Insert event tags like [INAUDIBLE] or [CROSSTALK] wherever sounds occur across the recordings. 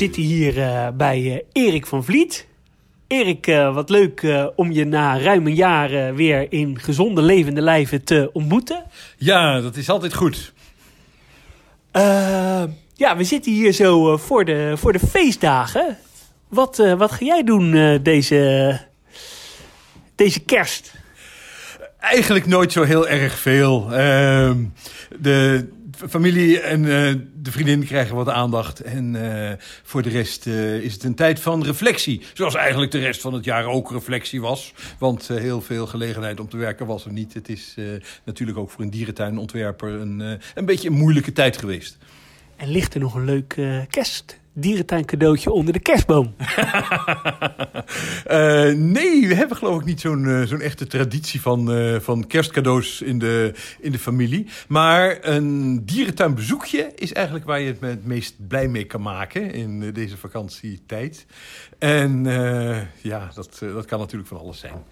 zitten hier uh, bij uh, Erik van Vliet. Erik, uh, wat leuk om je na ruim een jaar weer in gezonde levende lijven te ontmoeten. Ja, dat is altijd goed. ja, we zitten hier zo voor, de, voor de feestdagen. Wat, wat ga jij doen deze, deze kerst? Eigenlijk nooit zo heel erg veel. Ehm, de familie en uh, de vriendin krijgen wat aandacht. En uh, voor de rest uh, is het een tijd van reflectie. Zoals eigenlijk de rest van het jaar ook reflectie was. Want heel veel gelegenheid om te werken was er niet. Het is natuurlijk ook voor een dierentuinontwerper een, een beetje een moeilijke tijd geweest. En ligt er nog een leuk kerst dierentuin cadeautje onder de kerstboom? uh, [LAUGHS] nee, we hebben geloof ik niet zo'n uh, zo'n echte traditie van, uh, van kerstcadeaus in de, in de familie. Maar een dierentuinbezoekje is eigenlijk waar je het het meest blij mee kan maken in deze vakantietijd. En ja, dat, dat kan natuurlijk van alles zijn.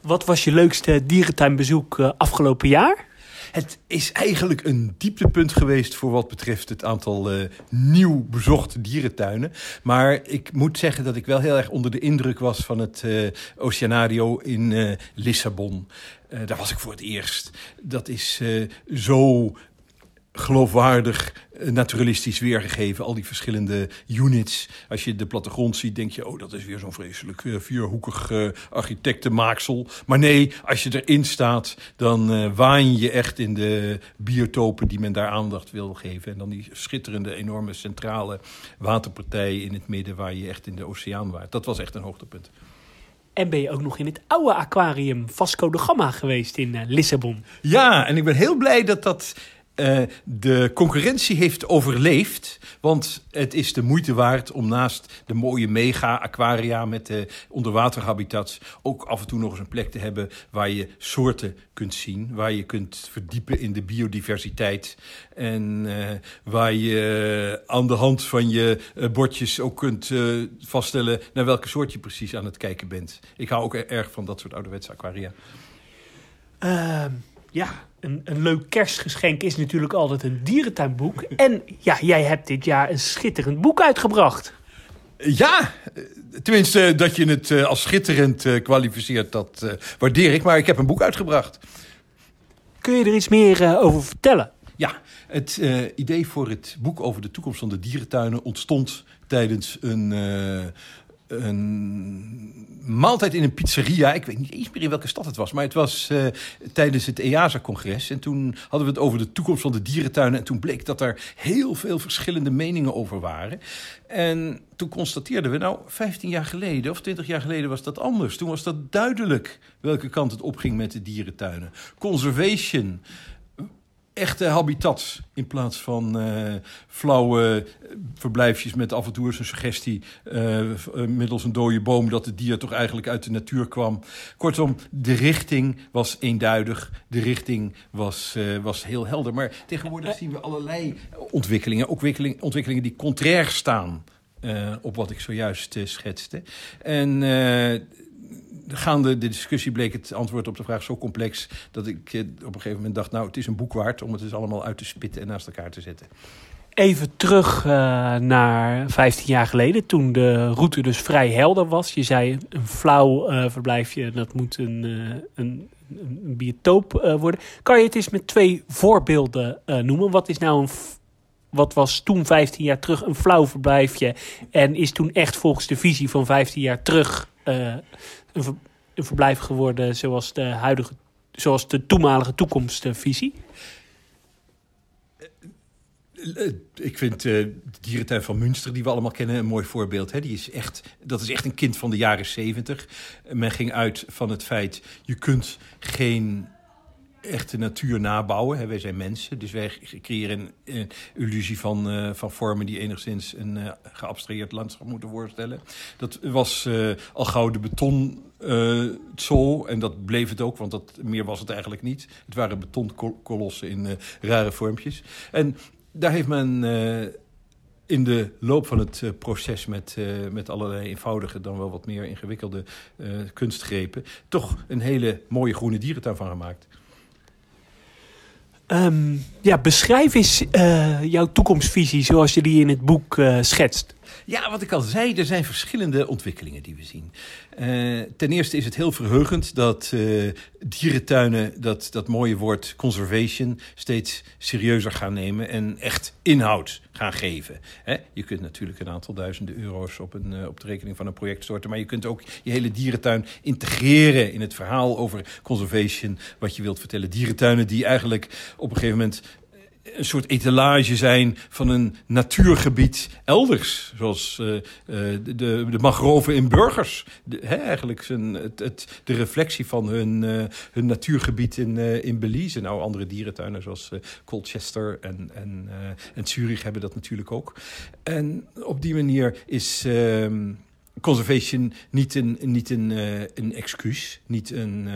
Wat was je leukste dierentuinbezoek afgelopen jaar? Het is eigenlijk een dieptepunt geweest voor wat betreft het aantal uh, nieuw bezochte dierentuinen. Maar ik moet zeggen dat ik wel heel erg onder de indruk was van het uh, Oceanario in uh, Lissabon. daar was ik voor het eerst. Dat is zo geloofwaardig, eh, naturalistisch weergegeven. Al die verschillende units. Als je de plattegrond ziet, denk je... oh, dat is weer zo'n vreselijk uh, vierhoekig uh, architectenmaaksel. Maar nee, als je erin staat... dan uh, waan je echt in de biotopen die men daar aandacht wil geven. En dan die schitterende, enorme centrale waterpartij in het midden... waar je echt in de oceaan waart. Dat was echt een hoogtepunt. En ben je ook nog in het oude aquarium Vasco de Gama geweest in Lissabon? Ja, en ik ben heel blij dat dat uh, de concurrentie heeft overleefd. Want het is de moeite waard om naast de mooie mega-aquaria met de onderwaterhabitats ook af en toe nog eens een plek te hebben waar je soorten kunt zien. Waar je kunt verdiepen in de biodiversiteit. En uh, waar je aan de hand van je uh, bordjes ook kunt vaststellen naar welke soort je precies aan het kijken bent. Ik hou ook erg van dat soort ouderwetse aquaria. Ehm, ja, een, een leuk kerstgeschenk is natuurlijk altijd een dierentuinboek. En ja, jij hebt dit jaar een schitterend boek uitgebracht. Ja, tenminste dat je het eh, als schitterend uh, kwalificeert, dat uh, waardeer ik. Maar ik heb een boek uitgebracht. Kun je er iets meer over vertellen? Ja, het idee voor het boek over de toekomst van de dierentuinen ontstond tijdens een, een maaltijd in een pizzeria. Ik weet niet eens meer in welke stad het was. Maar het was uh, tijdens het EASA-congres. En toen hadden we het over de toekomst van de dierentuinen. En toen bleek dat er heel veel verschillende meningen over waren. En toen constateerden we, nou, 15 jaar geleden of 20 jaar geleden was dat anders. Toen was dat duidelijk welke kant het opging met de dierentuinen. Conservation, echte habitats. In plaats van uh, flauwe verblijfjes met af en toe eens een suggestie... Uh, middels een dode boom dat het dier toch eigenlijk uit de natuur kwam. Kortom, de richting was eenduidig. De richting was, uh, was heel helder. Maar tegenwoordig zien we allerlei ontwikkelingen. Ook ontwikkelingen die contrair staan... op wat ik zojuist schetste. En gaande de discussie bleek het antwoord op de vraag zo complex... dat ik eh, op een gegeven moment dacht, nou, het is een boek waard... om het dus allemaal uit te spitten en naast elkaar te zetten. Even terug uh, naar 15 jaar geleden, toen de route dus vrij helder was. Je zei een flauw uh, verblijfje, dat moet een, uh, een, een biotoop worden. Kan je het eens met twee voorbeelden noemen? Wat is nou een wat was toen 15 jaar terug een flauw verblijfje en is toen echt volgens de visie van 15 jaar terug een, verblijf geworden zoals de huidige, zoals de toenmalige toekomstvisie? Eh, eh, ik vind uh, de dierentuin van Münster, die we allemaal kennen, een mooi voorbeeld. Hè? Die is echt, dat is echt een kind van de jaren zeventig. Men ging uit van het feit, je kunt geen echte natuur nabouwen. Wij zijn mensen, dus wij creëren een, illusie van, uh, van vormen die enigszins een uh, geabstraheerd landschap moeten voorstellen. Dat was uh, al gauw de beton zo en dat bleef het ook, want dat, meer was het eigenlijk niet. Het waren betonkolossen in rare vormpjes. En daar heeft men in de loop van het proces met, met allerlei eenvoudige, dan wel wat meer ingewikkelde kunstgrepen, toch een hele mooie groene dierentuin van gemaakt. Um, ja, beschrijf eens uh, jouw toekomstvisie zoals je die in het boek uh, schetst. Ja, wat ik al zei, er zijn verschillende ontwikkelingen die we zien. Uh, ten eerste is het heel verheugend dat uh, dierentuinen dat, dat mooie woord conservation steeds serieuzer gaan nemen en echt inhoud gaan geven. Hè? Je kunt natuurlijk een aantal duizenden euro's op, een, uh, op de rekening van een project storten, maar je kunt ook je hele dierentuin integreren in het verhaal over conservation, wat je wilt vertellen. Dierentuinen die eigenlijk op een gegeven moment een soort etalage zijn van een natuurgebied elders. Zoals uh, de, de, de mangroven in burgers. Hè, eigenlijk zijn, het, het, de reflectie van hun, uh, hun natuurgebied in, uh, in Belize. Nou, andere dierentuinen zoals Colchester en, en, en Zurich hebben dat natuurlijk ook. En op die manier is ehm, conservation niet een, niet een, een excuus, niet een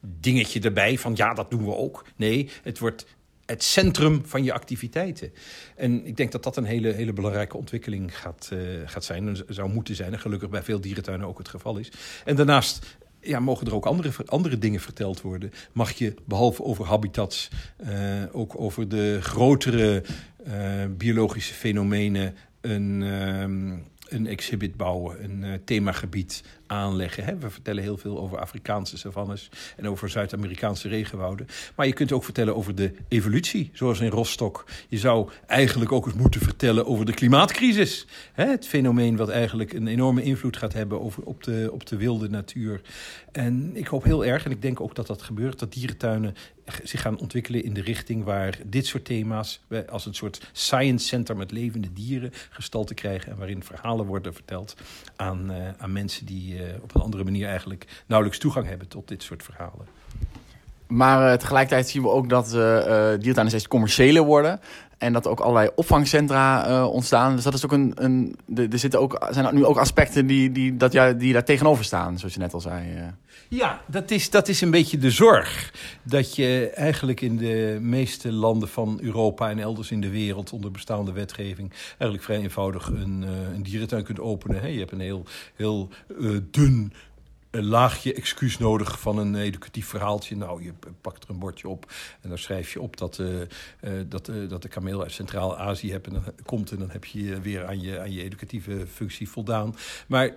dingetje erbij van ja, dat doen we ook. Nee, het wordt het centrum van je activiteiten. En ik denk dat dat een hele, hele belangrijke ontwikkeling gaat, uh, gaat zijn. En zou moeten zijn. En gelukkig bij veel dierentuinen ook het geval is. En daarnaast ja, mogen er ook andere, andere dingen verteld worden. Mag je behalve over habitats uh, ook over de grotere uh, biologische fenomenen een, um, een exhibit bouwen, een uh, themagebied aanleggen. Hè? We vertellen heel veel over Afrikaanse savannes en over Zuid-Amerikaanse regenwouden. Maar je kunt ook vertellen over de evolutie, zoals in Rostock. Je zou eigenlijk ook eens moeten vertellen over de klimaatcrisis. Hè? Het fenomeen wat eigenlijk een enorme invloed gaat hebben over, op, de, op de wilde natuur. En ik hoop heel erg, en ik denk ook dat dat gebeurt, dat dierentuinen zich gaan ontwikkelen in de richting waar dit soort thema's als een soort science center met levende dieren gestalte krijgen en waarin verhalen worden verteld aan, uh, aan mensen die uh, op een andere manier eigenlijk nauwelijks toegang hebben tot dit soort verhalen. Maar uh, tegelijkertijd zien we ook dat dierentuinen steeds commerciëler worden. En dat ook allerlei opvangcentra uh, ontstaan. Dus dat is ook een. een er zitten ook, zijn er nu ook aspecten die, die, dat, die daar tegenover staan, zoals je net al zei. Uh. Ja, dat is, dat is een beetje de zorg. Dat je eigenlijk in de meeste landen van Europa en elders in de wereld onder bestaande wetgeving eigenlijk vrij eenvoudig een, uh, een dierentuin kunt openen. Hè. Je hebt een heel, heel dun een laagje excuus nodig van een educatief verhaaltje. Nou, je pakt er een bordje op en dan schrijf je op dat, uh, uh, dat, uh, dat de kameel uit Centraal-Azië komt en dan heb je weer aan je, aan je educatieve functie voldaan. Maar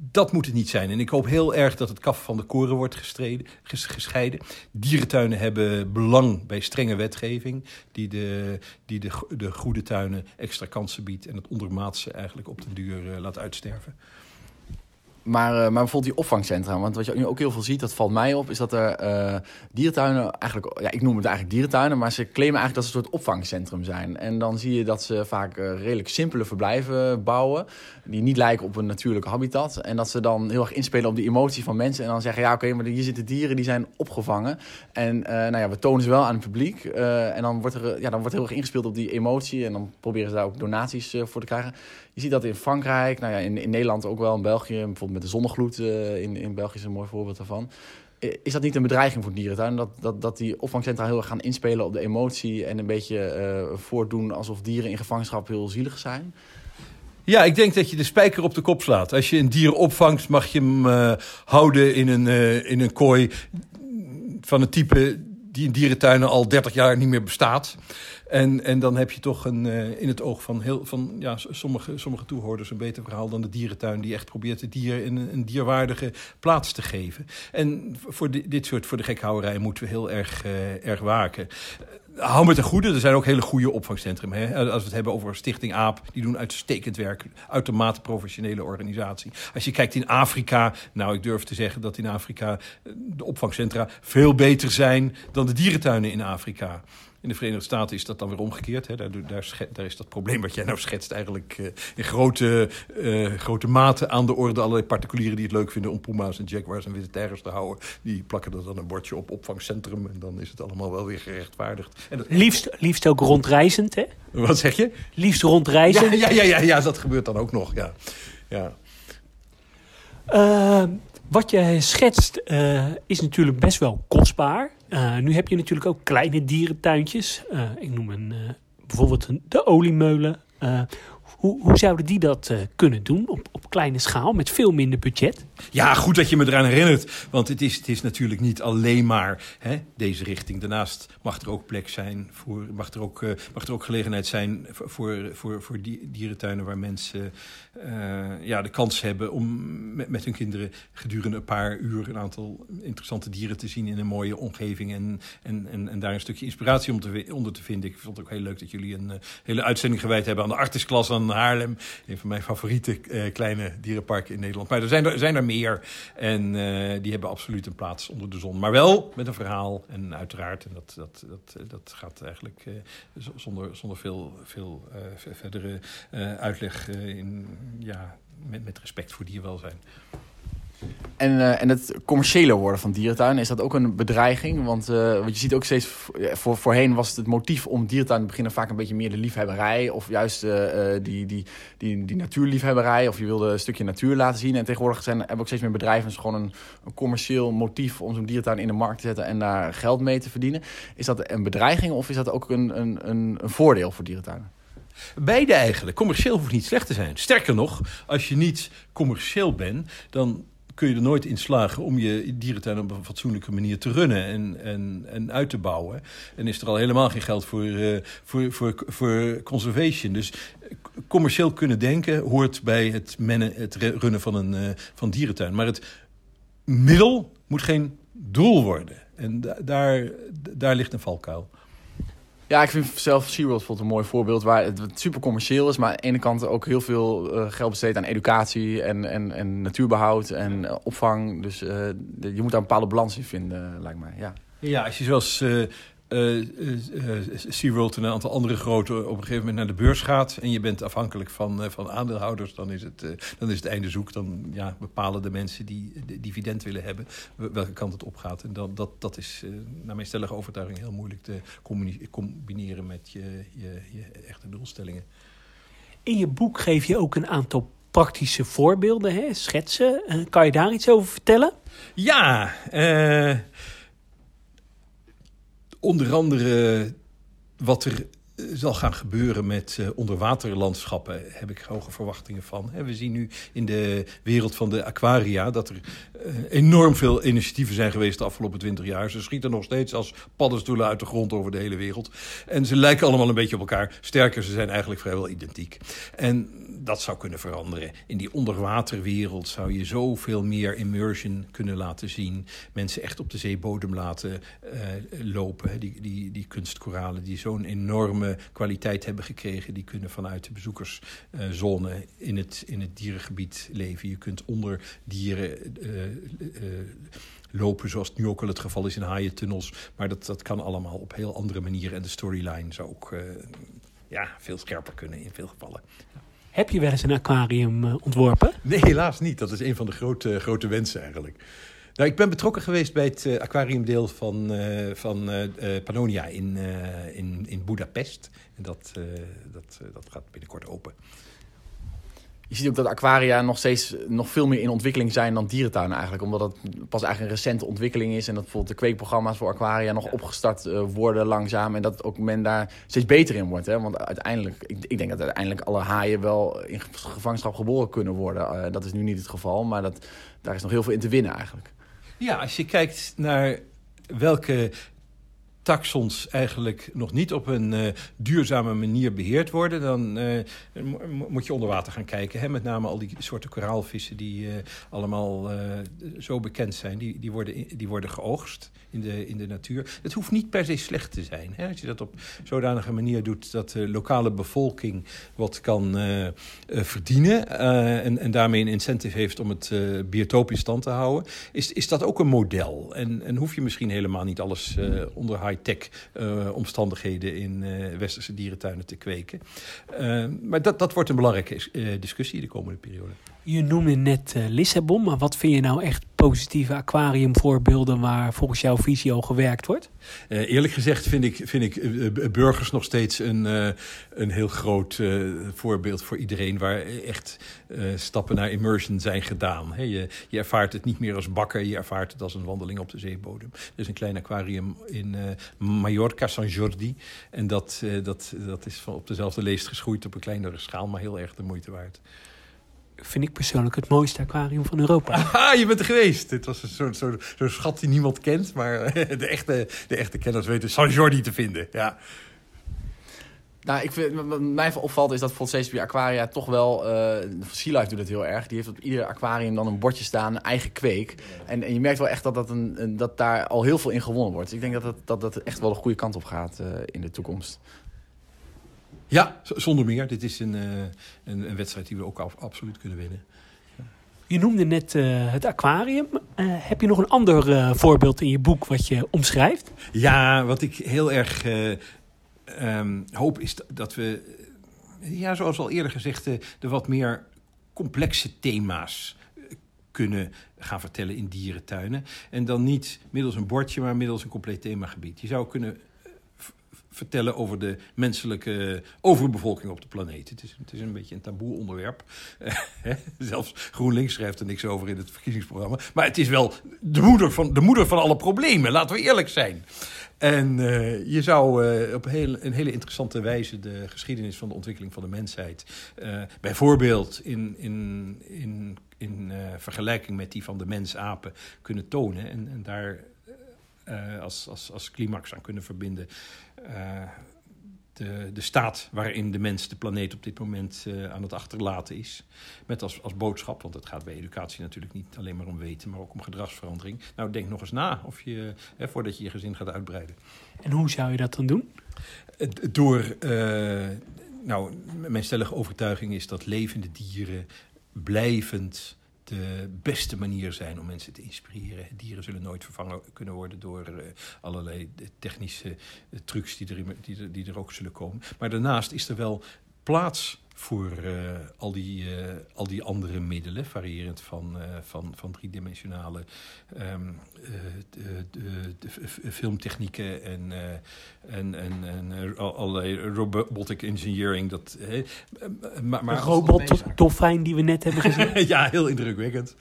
dat moet het niet zijn. En ik hoop heel erg dat het kaf van de koren wordt gescheiden. Dierentuinen hebben belang bij strenge wetgeving... die de, die de, de goede tuinen extra kansen biedt... en het ondermaatse eigenlijk op den duur laat uitsterven. Maar, uh, maar bijvoorbeeld die opvangcentra. Want wat je nu ook heel veel ziet, dat valt mij op, is dat er uh, dierentuinen, eigenlijk, ja, ik noem het eigenlijk dierentuinen, maar ze claimen eigenlijk dat ze een soort opvangcentrum zijn. En dan zie je dat ze vaak uh, redelijk simpele verblijven bouwen, die niet lijken op een natuurlijke habitat. En dat ze dan heel erg inspelen op die emotie van mensen en dan zeggen, ja oké, maar hier zitten dieren die zijn opgevangen. En nou ja, we tonen ze wel aan het publiek. en dan wordt, er, ja, dan wordt heel erg ingespeeld op die emotie en dan proberen ze daar ook donaties voor te krijgen. Je ziet dat in Frankrijk, nou ja, in, in Nederland ook wel, in België, bijvoorbeeld met de zonnegloed uh, in, in België is een mooi voorbeeld daarvan. Is dat niet een bedreiging voor dierentuin? Dat, dat, dat die opvangcentra heel erg gaan inspelen op de emotie en een beetje uh, voordoen alsof dieren in gevangenschap heel zielig zijn? Ja, ik denk dat je de spijker op de kop slaat. Als je een dier opvangt, mag je hem uh, houden in een, in een kooi van een type die in dierentuinen al 30 jaar niet meer bestaat. En, en dan heb je toch een, uh, in het oog van, heel, van ja, sommige, sommige toehoorders een beter verhaal dan de dierentuin, die echt probeert het dier in een, een dierwaardige plaats te geven. En voor di dit soort, voor de gekhouwerij moeten we heel erg, uh, erg waken. Hou me ten goede, er zijn ook hele goede opvangcentra. Als we het hebben over Stichting AAP, die doen uitstekend werk. Uitermate professionele organisatie. Als je kijkt in Afrika, nou ik durf te zeggen dat in Afrika de opvangcentra veel beter zijn dan de dierentuinen in Afrika. In de Verenigde Staten is dat dan weer omgekeerd. Hè. Daar, daar, daar, is dat probleem wat jij nou schetst eigenlijk uh, in grote, uh, grote mate aan de orde. Allerlei particulieren die het leuk vinden om puma's en jaguars en witte tijgers te houden. Die plakken er dan een bordje op, opvangcentrum. En dan is het allemaal wel weer gerechtvaardigd. En dat... liefst, liefst ook rondreizend, hè? Wat zeg je? Liefst rondreizend. Ja, ja, ja, ja, ja dat gebeurt dan ook nog, ja. ja. Uh, wat je schetst uh, is natuurlijk best wel kostbaar. Uh, nu heb je natuurlijk ook kleine dierentuintjes. Ik noem een, bijvoorbeeld de oliemeulen. Hoe, hoe zouden die dat uh, kunnen doen op, op kleine schaal met veel minder budget? Ja, goed dat je me eraan herinnert. Want het is, het is natuurlijk niet alleen maar hè, deze richting. Daarnaast mag er ook plek zijn voor, mag er ook, uh, mag er ook gelegenheid zijn voor, voor, voor, dierentuinen waar mensen uh, ja, de kans hebben om met, hun kinderen gedurende een paar uur een aantal interessante dieren te zien in een mooie omgeving. En, en, en, en daar een stukje inspiratie om te, onder te vinden. Ik vond het ook heel leuk dat jullie een hele uitzending gewijd hebben aan de artisklas Haarlem. Een van mijn favoriete uh, kleine dierenparken in Nederland. Maar er zijn er, zijn er meer. En uh, die hebben absoluut een plaats onder de zon. Maar wel met een verhaal. En uiteraard, en dat, dat, dat, dat gaat eigenlijk uh, zonder, zonder veel, veel verdere uitleg in, ja, met, met respect voor dierwelzijn. En, uh, en het commerciële worden van dierentuinen, is dat ook een bedreiging? Want, uh, want je ziet ook steeds, voor, voorheen was het het motief om dierentuin te beginnen vaak een beetje meer de liefhebberij. Of juist uh, die, die, die, die natuurliefhebberij. Of je wilde een stukje natuur laten zien. En tegenwoordig zijn, hebben ook steeds meer bedrijven gewoon een, een commercieel motief om zo'n dierentuin in de markt te zetten en daar geld mee te verdienen. Is dat een bedreiging of is dat ook een, een, een, een voordeel voor dierentuinen? Beide eigenlijk. Commercieel hoeft niet slecht te zijn. Sterker nog, als je niet commercieel bent, dan kun je er nooit in slagen om je dierentuin op een fatsoenlijke manier te runnen en, en, en uit te bouwen. En is er al helemaal geen geld voor, uh, voor, voor, voor conservation. Dus commercieel kunnen denken hoort bij het, het runnen van een uh, van dierentuin. Maar het middel moet geen doel worden. En da daar, daar ligt een valkuil. Ja, ik vind zelf SeaWorld een mooi voorbeeld waar het super commercieel is, maar aan de ene kant ook heel veel uh, geld besteedt aan educatie en, en, en natuurbehoud en uh, opvang. Dus de, je moet daar een bepaalde balans in vinden, lijkt mij. Ja, ja als je zoals uh, SeaWorld en een aantal andere grote op een gegeven moment naar de beurs gaat... en je bent afhankelijk van, van aandeelhouders, dan is, het, dan is het einde zoek. Dan ja, bepalen de mensen die de dividend willen hebben welke kant het opgaat. En dan, dat, dat is naar mijn stellige overtuiging heel moeilijk te combineren met je, je, je echte doelstellingen. In je boek geef je ook een aantal praktische voorbeelden, hè? schetsen. kan je daar iets over vertellen? Ja, eh onder andere wat er zal gaan gebeuren met uh, onderwaterlandschappen, heb ik hoge verwachtingen van. we zien nu in de wereld van de aquaria dat er uh, enorm veel initiatieven zijn geweest de afgelopen twintig jaar. Ze schieten nog steeds als paddenstoelen uit de grond over de hele wereld. En ze lijken allemaal een beetje op elkaar. Sterker, ze zijn eigenlijk vrijwel identiek. En dat zou kunnen veranderen. In die onderwaterwereld zou je zoveel meer immersion kunnen laten zien. Mensen echt op de zeebodem laten uh, lopen. Die, die, die kunstkoralen die zo'n enorme kwaliteit hebben gekregen. Die kunnen vanuit de bezoekerszone in het, in het dierengebied leven. Je kunt onder dieren uh, uh, lopen, zoals nu ook al het geval is in haaientunnels. Maar dat, dat kan allemaal op heel andere manieren. En de storyline zou ook ja, veel scherper kunnen in veel gevallen. Heb je wel eens een aquarium ontworpen? Nee, helaas niet. Dat is een van de grote, grote wensen eigenlijk. Nou, ik ben betrokken geweest bij het uh, aquariumdeel van, uh, van uh, Pannonia in, in, in Budapest. En dat, dat, dat gaat binnenkort open. Je ziet ook dat aquaria nog steeds nog veel meer in ontwikkeling zijn dan dierentuinen eigenlijk. Omdat het pas eigenlijk een recente ontwikkeling is. En dat bijvoorbeeld de kweekprogramma's voor aquaria nog opgestart worden langzaam. En dat ook men daar steeds beter in wordt. Hè? Want uiteindelijk, ik, ik denk dat uiteindelijk alle haaien wel in gevangenschap geboren kunnen worden. dat is nu niet het geval, maar dat, daar is nog heel veel in te winnen eigenlijk. Ja, als je kijkt naar welke taxons eigenlijk nog niet op een uh, duurzame manier beheerd worden, dan uh, moet je onder water gaan kijken. Hè? Met name al die soorten koraalvissen die uh, allemaal zo bekend zijn, die, die, worden, die worden geoogst in de, in de natuur. Het hoeft niet per se slecht te zijn. Hè? Als je dat op zodanige manier doet dat de lokale bevolking wat kan verdienen en, en daarmee een incentive heeft om het biotoop in stand te houden, is, is dat ook een model. En, en hoef je misschien helemaal niet alles onder high high-tech omstandigheden in westerse dierentuinen te kweken. Maar dat, dat wordt een belangrijke discussie de komende periode. Je noemde net uh, Lissabon, maar wat vind je nou echt positieve aquariumvoorbeelden waar volgens jouw visie al gewerkt wordt? Uh, eerlijk gezegd vind ik, vind ik uh, burgers nog steeds een, een heel groot voorbeeld voor iedereen waar echt stappen naar immersion zijn gedaan. Je, je ervaart het niet meer als bakker, je ervaart het als een wandeling op de zeebodem. Er is een klein aquarium in Mallorca, San Jordi. En dat, dat, dat is van op dezelfde leest geschoeid op een kleinere schaal, maar heel erg de moeite waard vind ik persoonlijk het mooiste aquarium van Europa. [LAUGHS] Ah, je bent er geweest. Dit was een soort, soort, soort schat die niemand kent. Maar [LAUGHS] de echte, de echte kenners weten San Jordi te vinden. Ja. Nou, ik vind, wat mij opvalt is dat bijvoorbeeld CCP Aquaria toch wel... Uh, Sea Life doet het heel erg. Die heeft op ieder aquarium dan een bordje staan, eigen kweek. En, en je merkt wel echt dat, dat, een, dat daar al heel veel in gewonnen wordt. Dus ik denk dat dat, dat, dat echt wel de goede kant op gaat uh, in de toekomst. Ja, zonder meer. Dit is een, uh, een, een, wedstrijd die we ook absoluut kunnen winnen. Je noemde net uh, het aquarium. Uh, heb je nog een ander voorbeeld in je boek wat je omschrijft? Ja, wat ik heel erg um, hoop is dat we, ja, zoals al eerder gezegd, de wat meer complexe thema's kunnen gaan vertellen in dierentuinen. En dan niet middels een bordje, maar middels een compleet themagebied. Je zou kunnen vertellen over de menselijke overbevolking op de planeet. Het is, het is een beetje een taboe onderwerp. [LAUGHS] Zelfs GroenLinks schrijft er niks over in het verkiezingsprogramma. Maar het is wel de moeder van, de moeder van alle problemen, laten we eerlijk zijn. En uh, je zou uh, op een hele interessante wijze de geschiedenis van de ontwikkeling van de mensheid, uh, bijvoorbeeld in, in, in, in vergelijking met die van de mens-apen, kunnen tonen. En, en daar als, als, als climax aan kunnen verbinden. Uh, de, de staat waarin de mens de planeet op dit moment uh, aan het achterlaten is. Met als, als boodschap, want het gaat bij educatie natuurlijk niet alleen maar om weten, maar ook om gedragsverandering. Nou, denk nog eens na of je, hè, voordat je je gezin gaat uitbreiden. En hoe zou je dat dan doen? Door, nou, mijn stellige overtuiging is dat levende dieren blijvend de beste manier zijn om mensen te inspireren. Dieren zullen nooit vervangen kunnen worden door uh, allerlei technische uh, trucs die er, die, die er ook zullen komen. Maar daarnaast is er wel plaats voor uh, al, die, uh, al die andere middelen, variërend van, uh, van, van driedimensionale um, de, de, de filmtechnieken en, en, en, en allerlei robotic engineering. Dat, maar, maar robot-dolfijn die we net hebben gezien. [LAUGHS] ja, heel indrukwekkend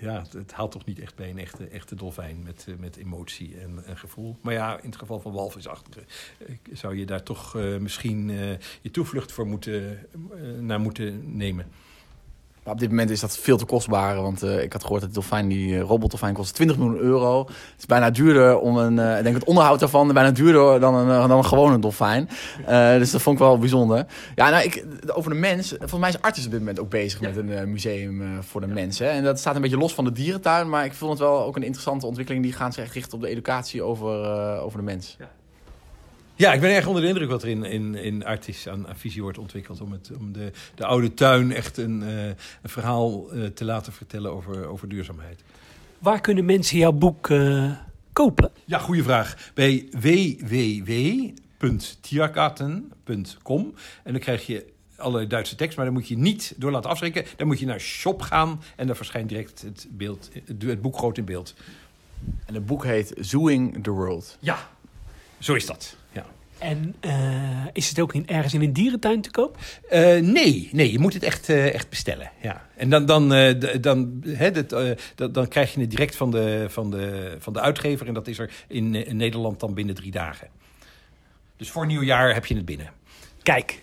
ja, het, haalt toch niet echt bij een echte, echte dolfijn met, eh, met emotie en, en gevoel. Maar ja, in het geval van walvisachtige eh, zou je daar toch uh, misschien je toevlucht voor moeten, naar moeten nemen. Maar op dit moment is dat veel te kostbaar. Want uh, ik had gehoord dat dolfijn, die uh, robotdolfijn kost 20 miljoen euro. Het is bijna duurder om een, uh, ik denk het onderhoud daarvan, bijna duurder dan een, dan een gewone dolfijn. dus dat vond ik wel bijzonder. Ja, nou, ik, over de mens. Volgens mij is Artis op dit moment ook bezig met een museum voor de mensen. En dat staat een beetje los van de dierentuin. Maar ik vond het wel ook een interessante ontwikkeling. Die gaan zich echt richten op de educatie over, over de mens. Ja. Ja, ik ben erg onder de indruk wat er in, in, in Artis aan, aan visie wordt ontwikkeld. Om, het, om de, de oude tuin echt een, uh, een verhaal uh, te laten vertellen over, over duurzaamheid. Waar kunnen mensen jouw boek uh, kopen? Ja, goede vraag. Bij www.tiergarten.com. En dan krijg je allerlei Duitse tekst, maar dan moet je niet door laten afschrikken. Dan moet je naar shop gaan en dan verschijnt direct het, beeld, het boek groot in beeld. En het boek heet Zooing the World. Ja, zo is dat. En uh, is het ook in, ergens in een dierentuin te koop? Uh, nee, nee, je moet het echt, uh, echt bestellen. Ja. En dan, dan, dan, hè, dat, dan krijg je het direct van de, van, de, van de uitgever. En dat is er in, in Nederland dan binnen drie dagen. Dus voor nieuwjaar heb je het binnen. Kijk,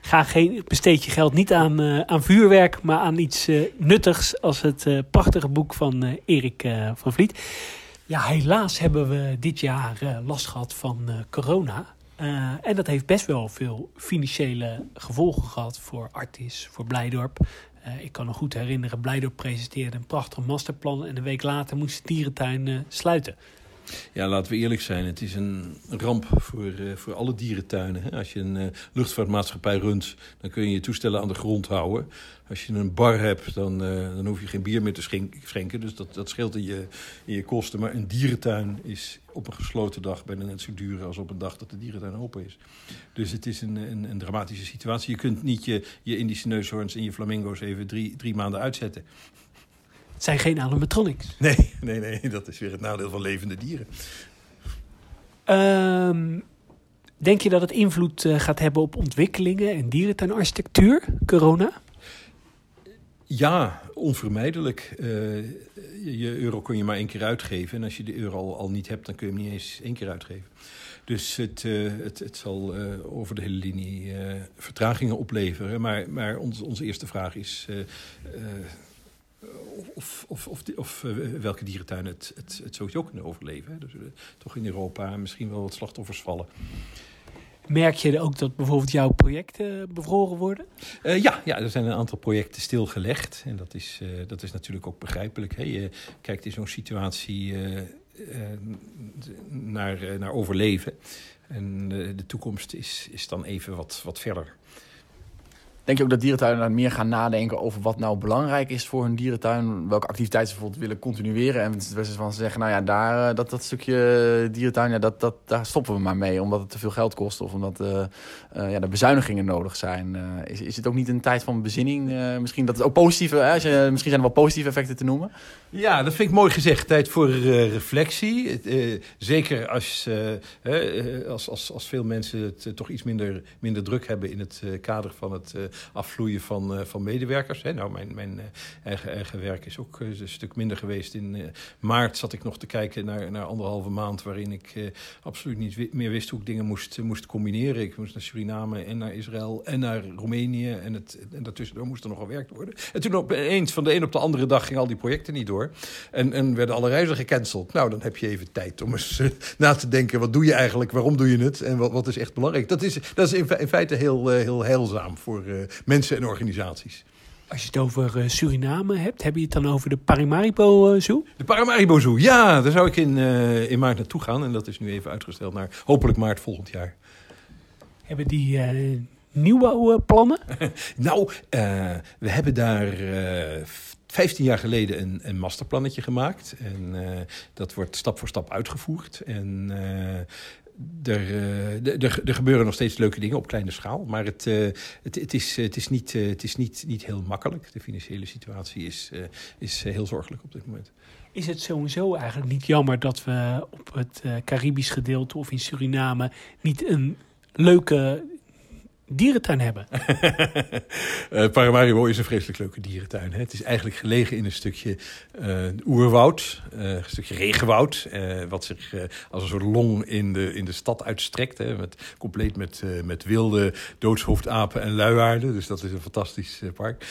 ga geen, besteed je geld niet aan, aan vuurwerk, maar aan iets nuttigs als het prachtige boek van Erik van Vliet. Ja, helaas hebben we dit jaar uh, last gehad van uh, corona. Uh, en dat heeft best wel veel financiële gevolgen gehad voor Artis, voor Blijdorp. ik kan me goed herinneren, Blijdorp presenteerde een prachtig masterplan en een week later moest de dierentuin sluiten. Ja, laten we eerlijk zijn. Het is een ramp voor, uh, voor alle dierentuinen. Hè? Als je een uh, luchtvaartmaatschappij runt, dan kun je je toestellen aan de grond houden. Als je een bar hebt, dan, uh, dan hoef je geen bier meer te schenken. Dus dat, dat scheelt in je, in je kosten. Maar een dierentuin is op een gesloten dag bijna net zo duur als op een dag dat de dierentuin open is. Dus het is een, een, een dramatische situatie. Je kunt niet je, je Indische neushoorns en je flamingo's even drie, drie maanden uitzetten. Het zijn geen animatronics. Nee, nee, nee, dat is weer het nadeel van levende dieren. Um, denk je dat het invloed uh, gaat hebben op ontwikkelingen en dierentuinarchitectuur, corona? Ja, onvermijdelijk. Uh, je euro kun je maar één keer uitgeven. En als je de euro al, al, niet hebt, dan kun je hem niet eens één keer uitgeven. Dus het, uh, het, het zal uh, over de hele linie vertragingen opleveren. Maar, maar ons, onze eerste vraag is of, of, of, of welke dierentuinen het, het, het sowieso kunnen overleven. Hè. Dus toch in Europa misschien wel wat slachtoffers vallen. Merk je ook dat bijvoorbeeld jouw projecten bevroren worden? Uh, ja, ja, er zijn een aantal projecten stilgelegd. En dat is, uh, dat is natuurlijk ook begrijpelijk. Hè. Je kijkt in zo'n situatie uh, naar, naar overleven. En de toekomst is, is dan even wat, wat verder. Denk je ook dat dierentuinen meer gaan nadenken over wat nou belangrijk is voor hun dierentuin? Welke activiteiten ze bijvoorbeeld willen continueren? En van ze zeggen, nou ja, daar, dat, dat stukje dierentuin, ja, dat, dat, daar stoppen we maar mee. Omdat het te veel geld kost of omdat uh, uh, ja, de bezuinigingen nodig zijn. Is, is het ook niet een tijd van bezinning? misschien dat het ook positieve, hè, je, misschien zijn er wel positieve effecten te noemen? Ja, dat vind ik mooi gezegd. Tijd voor reflectie. zeker als, als, als, als veel mensen het toch iets minder, minder druk hebben in het kader van het afvloeien van, van medewerkers. Hè. Nou, mijn, mijn eigen, eigen werk is ook een stuk minder geweest. In maart zat ik nog te kijken naar, naar anderhalve maand... waarin ik absoluut niet meer wist hoe ik dingen moest, moest combineren. Ik moest naar Suriname en naar Israël en naar Roemenië. En, het, en daartussendoor moest er nog gewerkt worden. En toen opeens, van de een op de andere dag, gingen al die projecten niet door. En, en werden alle reizen gecanceld. Nou, dan heb je even tijd om eens na te denken... wat doe je eigenlijk, waarom doe je het en wat, wat is echt belangrijk. Dat is, dat is in, feite heel, heel heilzaam voor mensen en organisaties. Als je het over uh, Suriname hebt, heb je het dan over de Paramaribo uh, Zoo? De Paramaribo Zoo, ja. Daar zou ik in, uh, in maart naartoe gaan. En dat is nu even uitgesteld naar hopelijk maart volgend jaar. Hebben die nieuwbouwplannen? [LAUGHS] nou, we hebben daar... 15 jaar geleden een, een masterplannetje gemaakt. En dat wordt stap voor stap uitgevoerd. En er, er, er, gebeuren nog steeds leuke dingen op kleine schaal. Maar het, het, het, is, het is, niet, het is niet, niet heel makkelijk. De financiële situatie is, is heel zorgelijk op dit moment. Is het sowieso eigenlijk niet jammer dat we op het Caribisch gedeelte of in Suriname niet een leuke dierentuin hebben. uh, [LAUGHS] Paramaribo is een vreselijk leuke dierentuin. Hè. Het is eigenlijk gelegen in een stukje uh, oerwoud, uh, een stukje regenwoud, wat zich als een soort long in de, in de stad uitstrekt. Hè, met, compleet met, met wilde doodshoofdapen en luiaarden. Dus dat is een fantastisch park.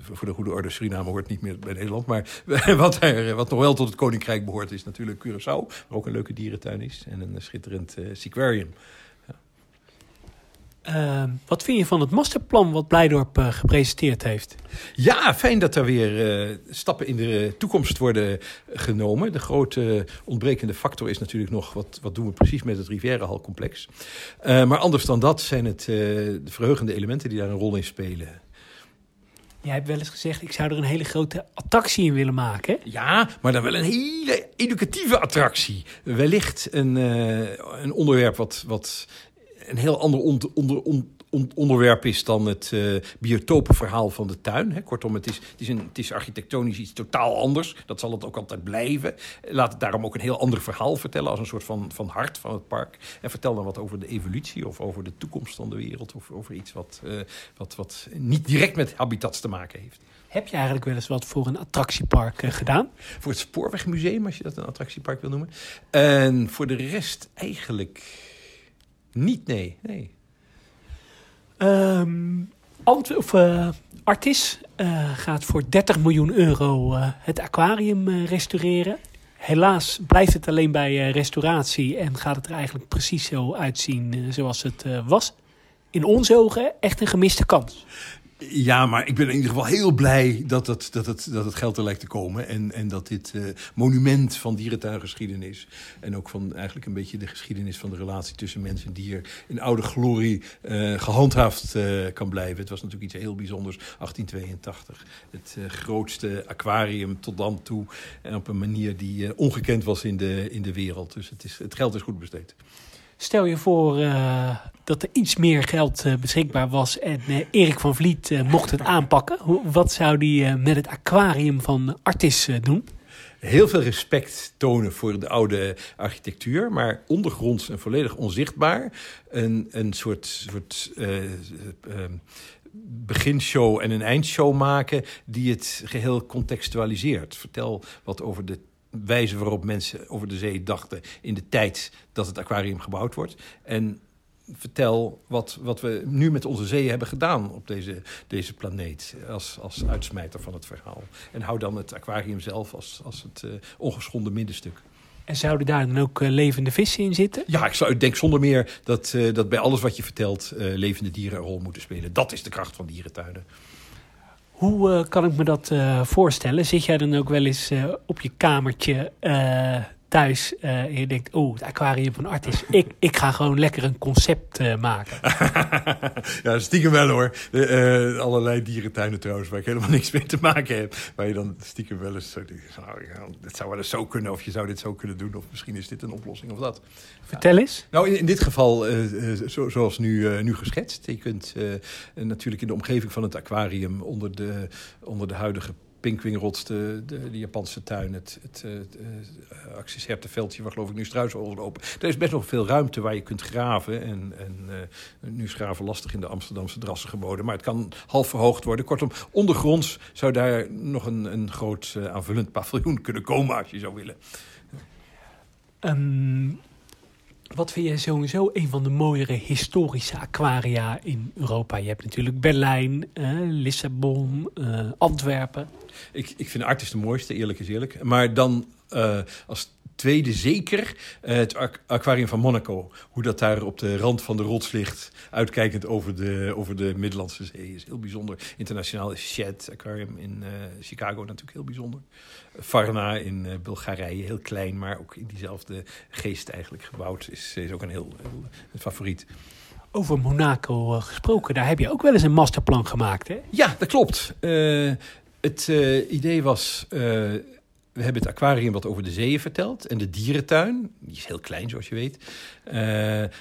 voor de goede orde, Suriname hoort niet meer bij Nederland. Maar [LAUGHS] wat, er, wat nog wel tot het Koninkrijk behoort is natuurlijk Curaçao, waar ook een leuke dierentuin is. En een schitterend sequarium. Uh, wat vind je van het masterplan wat Blijdorp uh, gepresenteerd heeft? Ja, fijn dat er weer uh, stappen in de toekomst worden genomen. De grote ontbrekende factor is natuurlijk nog... wat, wat doen we precies met het Rivierenhal-complex. maar anders dan dat zijn het de verheugende elementen die daar een rol in spelen. Jij hebt wel eens gezegd, ik zou er een hele grote attractie in willen maken. Ja, maar dan wel een hele educatieve attractie. Wellicht een, een onderwerp wat, wat een heel ander onder, onder, onderwerp is dan het uh, biotopenverhaal van de tuin. Hè. Kortom, het is, het, is een, het is architectonisch iets totaal anders. Dat zal het ook altijd blijven. Laat het daarom ook een heel ander verhaal vertellen... als een soort van, van hart van het park. En vertel dan wat over de evolutie of over de toekomst van de wereld... of over iets wat, uh, wat, wat niet direct met habitats te maken heeft. Heb je eigenlijk wel eens wat voor een attractiepark uh, gedaan? Voor het Spoorwegmuseum, als je dat een attractiepark wil noemen. En voor de rest eigenlijk niet, nee. nee. Of, uh, Artis uh, gaat voor 30 miljoen euro uh, het aquarium restaureren. Helaas blijft het alleen bij restauratie en gaat het er eigenlijk precies zo uitzien zoals het was. In onze ogen echt een gemiste kans. Ja, maar ik ben in ieder geval heel blij dat het, dat het, dat het geld er lijkt te komen. En, en dat dit uh, monument van dierentuingeschiedenis... en ook van eigenlijk een beetje de geschiedenis van de relatie tussen mens en dier... in oude glorie uh, gehandhaafd uh, kan blijven. Het was natuurlijk iets heel bijzonders, 1882. Het grootste aquarium tot dan toe. En op een manier die ongekend was in de, in de wereld. Dus het, is, het geld is goed besteed. Stel je voor uh, dat er iets meer geld uh, beschikbaar was en uh, Erik van Vliet mocht het aanpakken. Wat zou die met het aquarium van Artis doen? Heel veel respect tonen voor de oude architectuur, maar ondergronds en volledig onzichtbaar. Een, een soort, soort beginshow en een eindshow maken die het geheel contextualiseert. Vertel wat over de wijze waarop mensen over de zee dachten in de tijd dat het aquarium gebouwd wordt. En vertel wat, wat we nu met onze zeeën hebben gedaan op deze, deze planeet. Als, als uitsmijter van het verhaal. En hou dan het aquarium zelf als, als het uh, ongeschonden middenstuk. En zouden daar dan ook uh, levende vissen in zitten? Ja, ik, zou, ik denk zonder meer dat, uh, dat bij alles wat je vertelt levende dieren een rol moeten spelen. Dat is de kracht van dierentuinen. Hoe uh, kan ik me dat uh, voorstellen? Zit jij dan ook wel eens uh, op je kamertje thuis en je denkt, oh, het aquarium van Artis. Ik, ik ga gewoon lekker een concept maken. [LAUGHS] ja, stiekem wel hoor. De, allerlei dierentuinen trouwens, waar ik helemaal niks mee te maken heb. Waar je dan stiekem wel eens zo nou, ja, dit zou wel eens zo kunnen, of je zou dit zo kunnen doen, of misschien is dit een oplossing of dat. Vertel eens. Nou, in, in dit geval, zo, zoals nu, nu geschetst. Je kunt natuurlijk in de omgeving van het aquarium onder de, onder de huidige Pinkwingrots, de, de, de, Japanse tuin, het, het, het, Hertenveldje, waar geloof ik nu struisen lopen. Er is best nog veel ruimte waar je kunt graven. En, en uh, nu is graven lastig in de Amsterdamse drassengeboden, maar het kan half verhoogd worden. Kortom, ondergronds zou daar nog een, een groot uh, aanvullend paviljoen kunnen komen als je zou willen. Um, wat vind jij sowieso een van de mooiere historische aquaria in Europa? Je hebt natuurlijk Berlijn, uh, Lissabon, uh, Antwerpen. Ik, ik vind Artis de mooiste, eerlijk is eerlijk. Maar dan uh, als tweede zeker het aquarium van Monaco. Hoe dat daar op de rand van de rots ligt, uitkijkend over de, over de Middellandse Zee, is heel bijzonder. Internationaal is Shed Aquarium in uh, Chicago natuurlijk heel bijzonder. Varna in uh, Bulgarije, heel klein, maar ook in diezelfde geest eigenlijk gebouwd, is, is ook een heel, heel een favoriet. Over Monaco gesproken, daar heb je ook wel eens een masterplan gemaakt, hè? Ja, dat klopt. het idee was we hebben het aquarium wat over de zeeën vertelt. En de dierentuin, die is heel klein zoals je weet,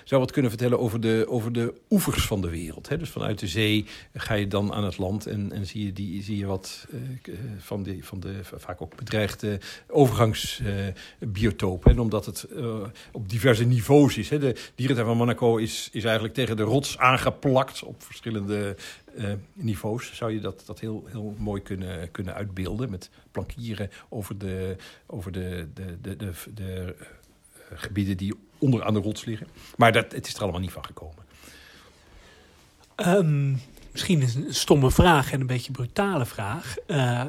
zou wat kunnen vertellen over de, over de oevers van de wereld. Hè? Dus vanuit de zee ga je dan aan het land en, en zie, je die, zie je wat uh, van, de, van de vaak ook bedreigde overgangsbiotopen. en omdat het op diverse niveaus is. Hè? De dierentuin van Monaco is, is eigenlijk tegen de rots aangeplakt op verschillende niveaus zou je dat, dat heel, heel mooi kunnen, kunnen uitbeelden. Met plankieren over de, over de, de, de, de, de gebieden die onder aan de rots liggen. Maar dat, het is er allemaal niet van gekomen. Um, misschien een stomme vraag en een beetje brutale vraag. Uh,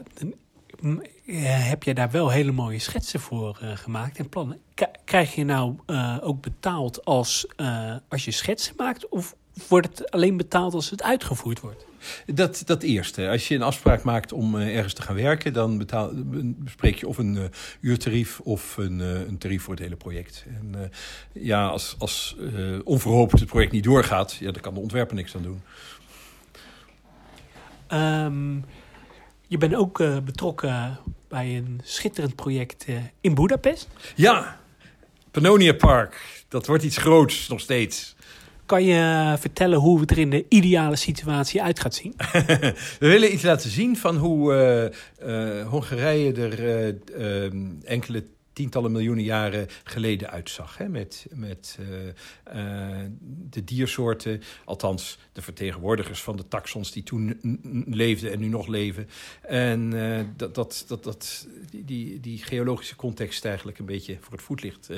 heb je daar wel hele mooie schetsen voor gemaakt en plannen? Krijg je nou ook betaald als, als je schetsen maakt? Of wordt het alleen betaald als het uitgevoerd wordt? Dat, dat eerste. Als je een afspraak maakt om uh, ergens te gaan werken, dan betaal, bespreek je of een uh, uurtarief of een, uh, een, tarief voor het hele project. En ja, als, als onverhoopt het project niet doorgaat, ja, dan kan de ontwerper niks aan doen. Um, je bent ook betrokken bij een schitterend project in Budapest. Ja, Pannonia Park. Dat wordt iets groots nog steeds. Kan je vertellen hoe het er in de ideale situatie uit gaat zien? [LAUGHS] We willen iets laten zien van hoe uh, uh, Hongarije er uh, enkele tientallen miljoenen jaren geleden uitzag. Hè? Met, met uh, uh, de diersoorten, althans de vertegenwoordigers van de taxons die toen leefden en nu nog leven. En uh, dat, dat, dat, dat, die, die, die geologische context eigenlijk een beetje voor het voetlicht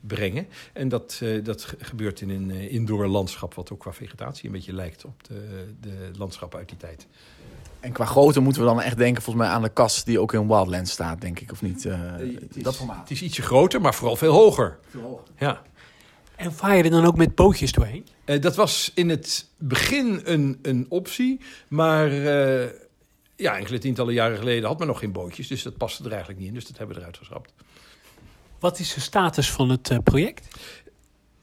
brengen. En dat, dat gebeurt in een indoor landschap, wat ook qua vegetatie een beetje lijkt op de, de landschappen uit die tijd. En qua grootte moeten we dan echt denken volgens mij aan de kas die ook in Wildlands staat, denk ik, of niet? Uh, het, is, dat formaat. het is ietsje groter, maar vooral veel hoger. Veel hoger. Ja. En vaar je er dan ook met bootjes doorheen? Eh, dat was in het begin een, een optie, maar eh, ja, enkele tientallen jaren geleden had men nog geen bootjes, dus dat paste er eigenlijk niet in, dus dat hebben we eruit geschrapt. Wat is de status van het eh, project?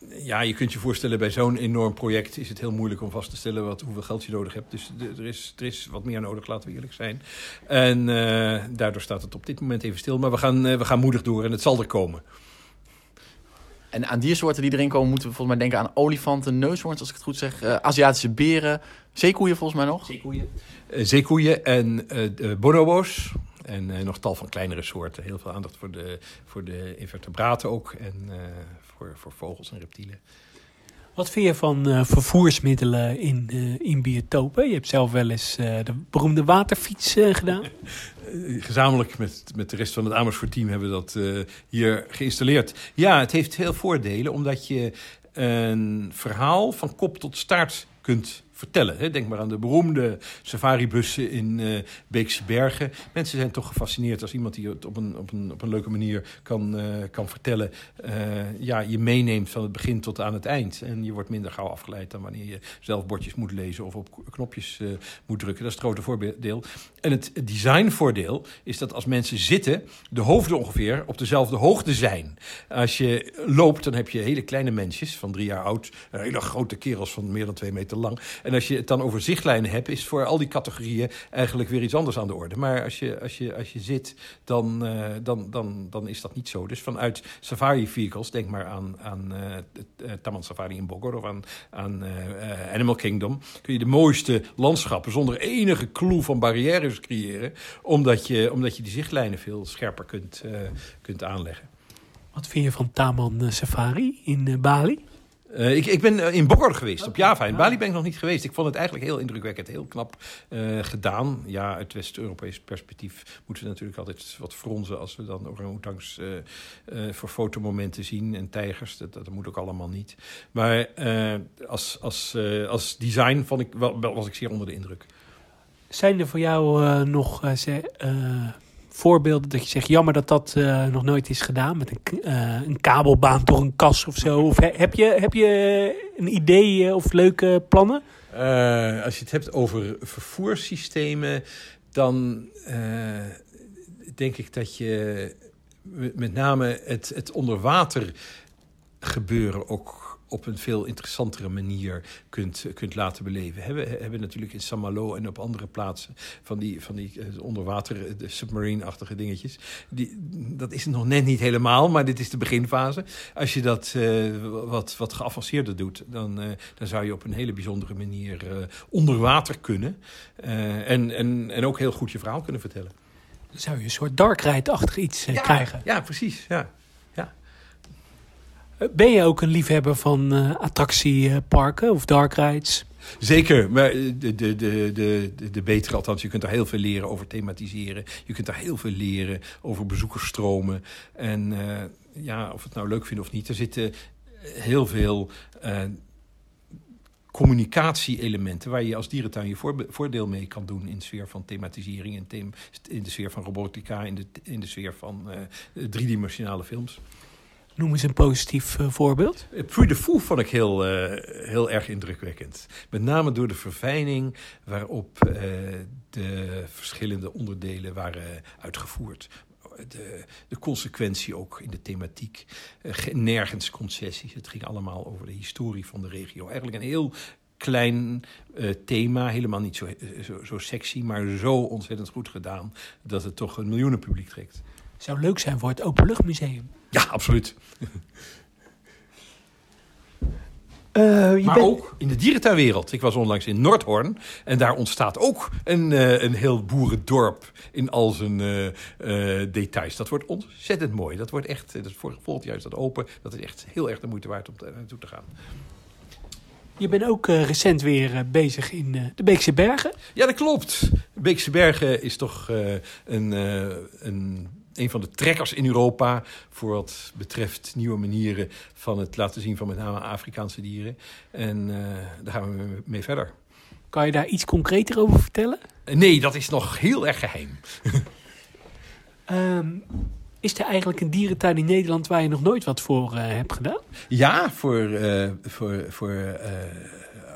Ja, je kunt je voorstellen, bij zo'n enorm project is het heel moeilijk om vast te stellen wat, hoeveel geld je nodig hebt. Dus er is, er is wat meer nodig, laten we eerlijk zijn. En eh, daardoor staat het op dit moment even stil, maar we gaan, eh, we gaan moedig door en het zal er komen. En aan diersoorten die erin komen, moeten we volgens mij denken aan olifanten, neushoorns, als ik het goed zeg, eh, Aziatische beren, zeekoeien volgens mij nog. Zeekoeien. Zeekoeien en eh, de bonobo's. En eh, nog tal van kleinere soorten. Heel veel aandacht voor de, voor de invertebraten ook. En eh, voor, voor vogels en reptielen. Wat vind je van eh, vervoersmiddelen in, eh, in biotopen? Je hebt zelf wel eens eh, de beroemde waterfiets gedaan. [LAUGHS] Gezamenlijk met, met de rest van het Amersfoort-team hebben we dat hier geïnstalleerd. Ja, het heeft veel voordelen, omdat je een verhaal van kop tot staart kunt vertellen. Hè. Denk maar aan de beroemde safaribussen in eh, Beekse Bergen. Mensen zijn toch gefascineerd als iemand die het op een, op een, op een leuke manier kan, eh, kan vertellen. eh, ja, je meeneemt van het begin tot aan het eind. En je wordt minder gauw afgeleid dan wanneer je zelf bordjes moet lezen of op knopjes moet drukken. Dat is het grote voordeel. En het designvoordeel is dat als mensen zitten, de hoofden ongeveer op dezelfde hoogte zijn. Als je loopt, dan heb je hele kleine mensjes van drie jaar oud, hele grote kerels van meer dan twee meter lang. En als je het dan over zichtlijnen hebt, is voor al die categorieën eigenlijk weer iets anders aan de orde. Maar als je, als je, als je zit, dan, eh, dan, dan, dan is dat niet zo. Dus vanuit safari vehicles, denk maar aan, aan eh, Taman Safari in Bogor of aan, aan Animal Kingdom, kun je de mooiste landschappen zonder enige clue van barrières creëren, omdat je, omdat je die zichtlijnen veel scherper kunt, kunt aanleggen. Wat vind je van Taman Safari in Bali? Eh, ik, ik ben eh, in Bogor geweest, op Java. In Bali ben ik nog niet geweest. Ik vond het eigenlijk heel indrukwekkend, heel knap eh, gedaan. Ja, uit West-Europees perspectief moeten we natuurlijk altijd wat fronzen... als we dan orang-oetangs eh, voor fotomomenten zien en tijgers. Dat, dat moet ook allemaal niet. Maar als, als, als design vond ik, wel, wel- was ik zeer onder de indruk. Zijn er voor jou nog voorbeelden dat je zegt... jammer dat dat eh, nog nooit is gedaan met een, eh, een kabelbaan door een kas of zo? Of he- heb, je, heb je een idee eh, of leuke plannen? Als je het hebt over vervoerssystemen, dan denk ik dat je met name het, het onderwater gebeuren ook op een veel interessantere manier kunt, kunt laten beleven. We hebben, hebben natuurlijk in Saint-Malo en op andere plaatsen van die, van die eh, onderwater, eh, de submarine-achtige dingetjes. Die, dat is nog net niet helemaal, maar dit is de beginfase. Als je dat eh, wat, wat geavanceerder doet, dan, dan zou je op een hele bijzondere manier eh, onder water kunnen. En, en, en ook heel goed je verhaal kunnen vertellen. Dan zou je een soort dark ride-achtig iets krijgen. Ja, precies. Ja. Eh, Ben je ook een liefhebber van eh, attractieparken of dark rides? Zeker, maar eh, de, de, de, de, de, betere, althans, je kunt daar heel veel leren over thematiseren. Je kunt daar heel veel leren over bezoekersstromen. En eh, ja, of het nou leuk vindt of niet, er zitten heel veel eh, communicatie-elementen waar je als dierentuin je voordeel mee kan doen in de sfeer van thematisering, in, in de sfeer van robotica, in de, in de sfeer van eh, driedimensionale films. Noem eens een positief eh, voorbeeld. Het Puy de Fou vond ik heel, eh, heel erg indrukwekkend. Met name door de verfijning waarop eh, de verschillende onderdelen waren uitgevoerd. De, de consequentie ook in de thematiek. Ge- nergens concessies. Het ging allemaal over de historie van de regio. Eigenlijk een heel klein thema. Helemaal niet zo, zo, zo sexy, maar zo ontzettend goed gedaan... dat het toch een miljoenenpubliek trekt. Zou leuk zijn voor het Openluchtmuseum. Ja, absoluut. Eh, je Maar bent- ook in de dierentuinwereld. Ik was onlangs in Noordhoorn. En daar ontstaat ook een, eh, een heel boerendorp in al zijn eh, details. Dat wordt ontzettend mooi. Dat wordt echt, dat voor- volgend jaar is dat open. Dat is echt heel erg de moeite waard om daar naartoe te gaan. Je bent ook recent weer bezig in de Beekse Bergen. Ja, dat klopt. Beekse Bergen is toch een, een, een van de trekkers in Europa... voor wat betreft nieuwe manieren van het laten zien van met name Afrikaanse dieren. En eh, daar gaan we mee verder. Kan je daar iets concreter over vertellen? Eh, Nee, dat is nog heel erg geheim. [LAUGHS] Ehm, Is er eigenlijk een dierentuin in Nederland waar je nog nooit wat voor eh, hebt gedaan? Ja, voor, uh, voor, voor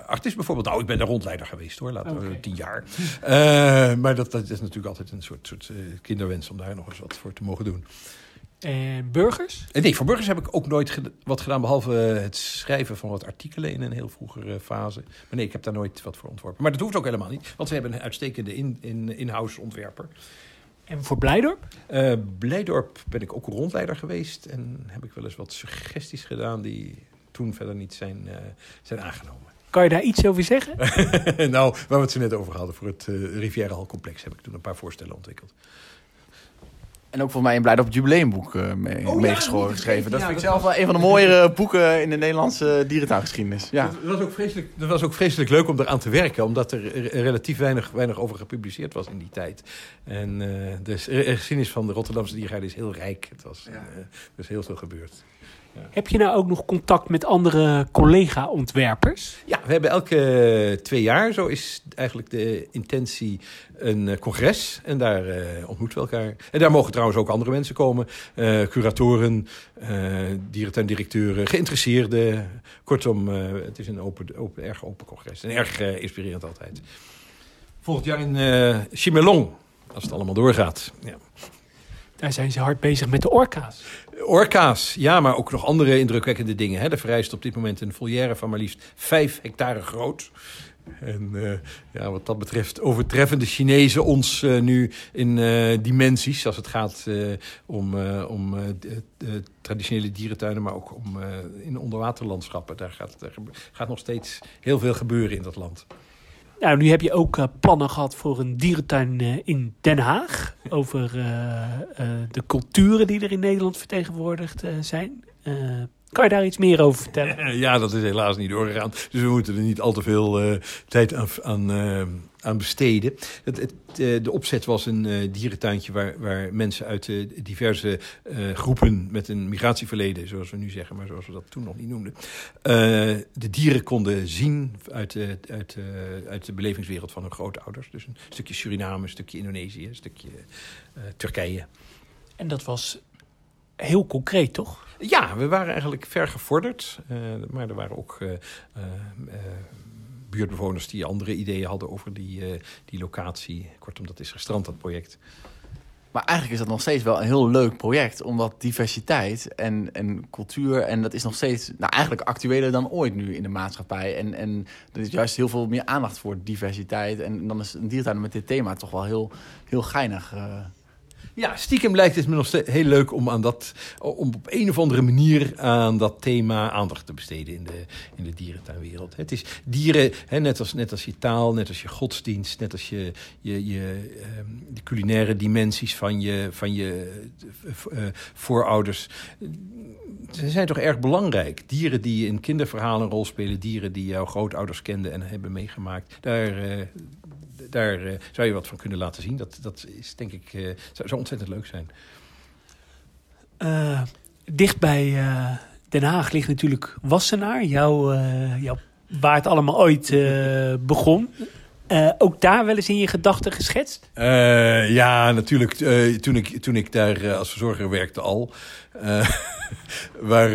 artis bijvoorbeeld. Nou, ik ben de rondleider geweest hoor, laten we tien jaar. Uh, maar dat, dat is natuurlijk altijd een soort, soort uh, kinderwens om daar nog eens wat voor te mogen doen. En burgers? En nee, voor burgers heb ik ook nooit ged wat gedaan, behalve het schrijven van wat artikelen in een heel vroegere fase. Maar nee, ik heb daar nooit wat voor ontworpen. Maar dat hoeft ook helemaal niet, want we hebben een uitstekende in, in, in-house ontwerper. En voor Blijdorp? Uh, Blijdorp ben ik ook rondleider geweest en heb ik wel eens wat suggesties gedaan die toen verder niet zijn, uh, zijn aangenomen. Kan je daar iets over zeggen? [LAUGHS] nou, waar we het zo net over hadden, voor het uh, Riviera Complex heb ik toen een paar voorstellen ontwikkeld. En ook voor mij een Blijdorp het jubileumboek uh, mee, oh, meegeschoren ja, geschreven. Dat ja, vind ik zelf wel een van de mooiere boeken in de Nederlandse dierentuingeschiedenis. Ja. Dat, was ook vreselijk, dat was ook vreselijk leuk om eraan te werken, omdat er relatief weinig, weinig over gepubliceerd was in die tijd. En uh, de geschiedenis van de Rotterdamse diergaarde is heel rijk. Het was, ja. uh, er is heel veel gebeurd. Heb je nou ook nog contact met andere collega-ontwerpers? Ja, we hebben elke twee jaar, zo is eigenlijk de intentie, een congres. En daar uh, ontmoeten we elkaar. En daar mogen trouwens ook andere mensen komen. Uh, curatoren, uh, dierentuindirecteuren, geïnteresseerden. Kortom, het is een open, open, erg open congres. En erg inspirerend altijd. Volgend jaar in Chimelong, als het allemaal doorgaat. Ja. Daar zijn ze hard bezig met de orka's. Orka's, ja, maar ook nog andere indrukwekkende dingen. Hè. Er vereist op dit moment een volière van maar liefst 5 hectare groot. En uh, ja, wat dat betreft overtreffen de Chinezen ons uh, nu in uh, dimensies. Als het gaat om, om traditionele dierentuinen, maar ook om in onderwaterlandschappen. Daar gaat, daar gaat nog steeds heel veel gebeuren in dat land. Nou, nu heb je ook uh, plannen gehad voor een dierentuin uh, in Den Haag. Over uh, de culturen die er in Nederland vertegenwoordigd zijn. kan je daar iets meer over vertellen? [LAUGHS] Ja, dat is helaas niet doorgegaan. Dus we moeten er niet al te veel tijd aan, aan, aan besteden. Het, het, de opzet was een dierentuintje waar, waar mensen uit diverse groepen met een migratieverleden, zoals we nu zeggen, maar zoals we dat toen nog niet noemden, de dieren konden zien uit, de, uit, uit de belevingswereld van hun grootouders. Dus een stukje Suriname, een stukje Indonesië, een stukje Turkije. En dat was heel concreet, toch? Ja, we waren eigenlijk ver gevorderd. Uh, maar er waren ook uh, uh, buurtbewoners die andere ideeën hadden over die, die locatie. Kortom, dat is gestrand, dat project. Maar eigenlijk is dat nog steeds wel een heel leuk project. Omdat diversiteit en, en cultuur... en dat is nog steeds nou, eigenlijk actueler dan ooit nu in de maatschappij. En, en er is juist heel veel meer aandacht voor diversiteit. En dan is een diertuin met dit thema toch wel heel, heel geinig... Uh, ja, stiekem lijkt het me nog steeds heel leuk om, aan dat, om op een of andere manier aan dat thema aandacht te besteden in de, in de dierentuinwereld. Het is dieren, hè, net, als, net als je taal, net als je godsdienst, net als je, je, je um, de culinaire dimensies van je, van je uh, voorouders. Ze zijn toch erg belangrijk. Dieren die in kinderverhalen een rol spelen, dieren die jouw grootouders kenden en hebben meegemaakt. Daar, uh, daar uh, zou je wat van kunnen laten zien. Dat, dat is denk ik, uh, zou, ontzettend leuk zijn. Uh, dicht bij Den Haag ligt natuurlijk Wassenaar, jouw, jouw, waar het allemaal ooit begon. Ook daar wel eens in je gedachten geschetst? ja, natuurlijk. toen, ik, toen ik daar als verzorger werkte al. [LAUGHS] waar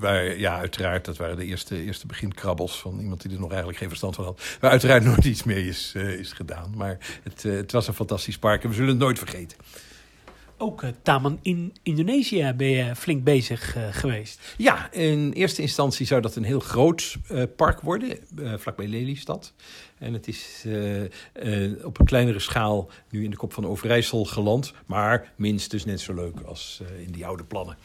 waar, ja, uiteraard, dat waren de eerste, eerste beginkrabbels van iemand die er nog eigenlijk geen verstand van had. Waar uiteraard nooit iets meer is, uh, is gedaan. Maar het, uh, het was een fantastisch park en we zullen het nooit vergeten. Ook uh, Taman in Indonesië ben je flink bezig geweest. Ja, in eerste instantie zou dat een heel groot park worden, vlakbij Lelystad. En het is op een kleinere schaal nu in de kop van Overijssel geland. Maar minstens net zo leuk als in die oude plannen.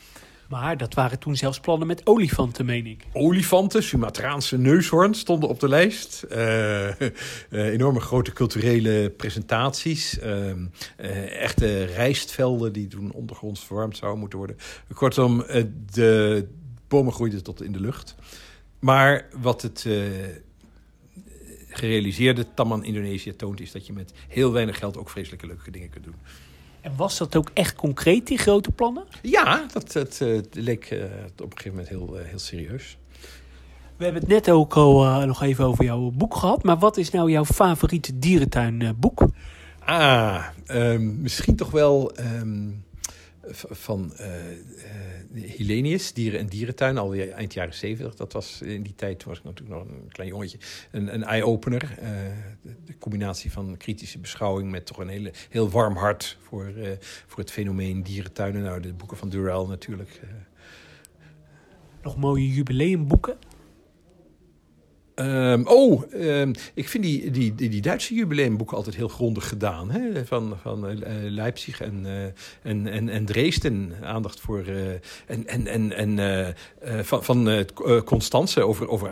Maar dat waren toen zelfs plannen met olifanten, meen ik. Olifanten, Sumatraanse neushoorns stonden op de lijst. Uh, uh, enorme grote culturele presentaties. Uh, echte rijstvelden die toen ondergronds verwarmd zouden moeten worden. Kortom, de bomen groeiden tot in de lucht. Maar wat het gerealiseerde Taman Indonesië toont... is dat je met heel weinig geld ook vreselijke leuke dingen kunt doen. En was dat ook echt concreet, die grote plannen? Ja, dat, dat uh, leek uh, op een gegeven moment heel, uh, heel serieus. We hebben het net ook al nog even over jouw boek gehad. Maar wat is nou jouw favoriete dierentuinboek? ah, um, misschien toch wel um, van uh, Hillenius, Dieren- en Dierentuin, alweer eind jaren zeventig. Dat was in die tijd, was ik natuurlijk nog een klein jongetje, een, een eye-opener. De, de, combinatie van kritische beschouwing met toch een hele, heel warm hart voor, voor het fenomeen dierentuinen. Nou, de boeken van Durrell natuurlijk. Nog mooie jubileumboeken? Um, oh, um, ik vind die, die, die, Duitse jubileumboeken altijd heel grondig gedaan. Hè? Van, van uh, Leipzig en, uh, en, en, en Dresden. Aandacht voor. En en, en, en van, van Constance over, over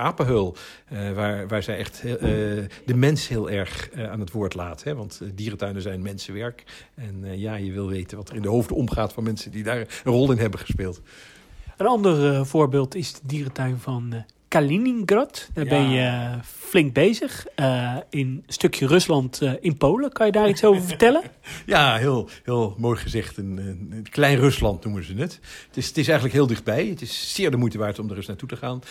waar, waar zij echt de mens heel erg aan het woord laat. Hè? Want dierentuinen zijn mensenwerk. En ja, je wil weten wat er in de hoofden omgaat van mensen die daar een rol in hebben gespeeld. Een ander voorbeeld is de dierentuin van Kaliningrad. Daar ben je eh, flink bezig. Uh, in een stukje Rusland uh, in Polen. Kan je daar iets over vertellen? [LAUGHS] Ja, heel, heel mooi gezegd. Een, klein Rusland noemen ze het. Het is, het is eigenlijk heel dichtbij. Het is zeer de moeite waard om er eens naartoe te gaan.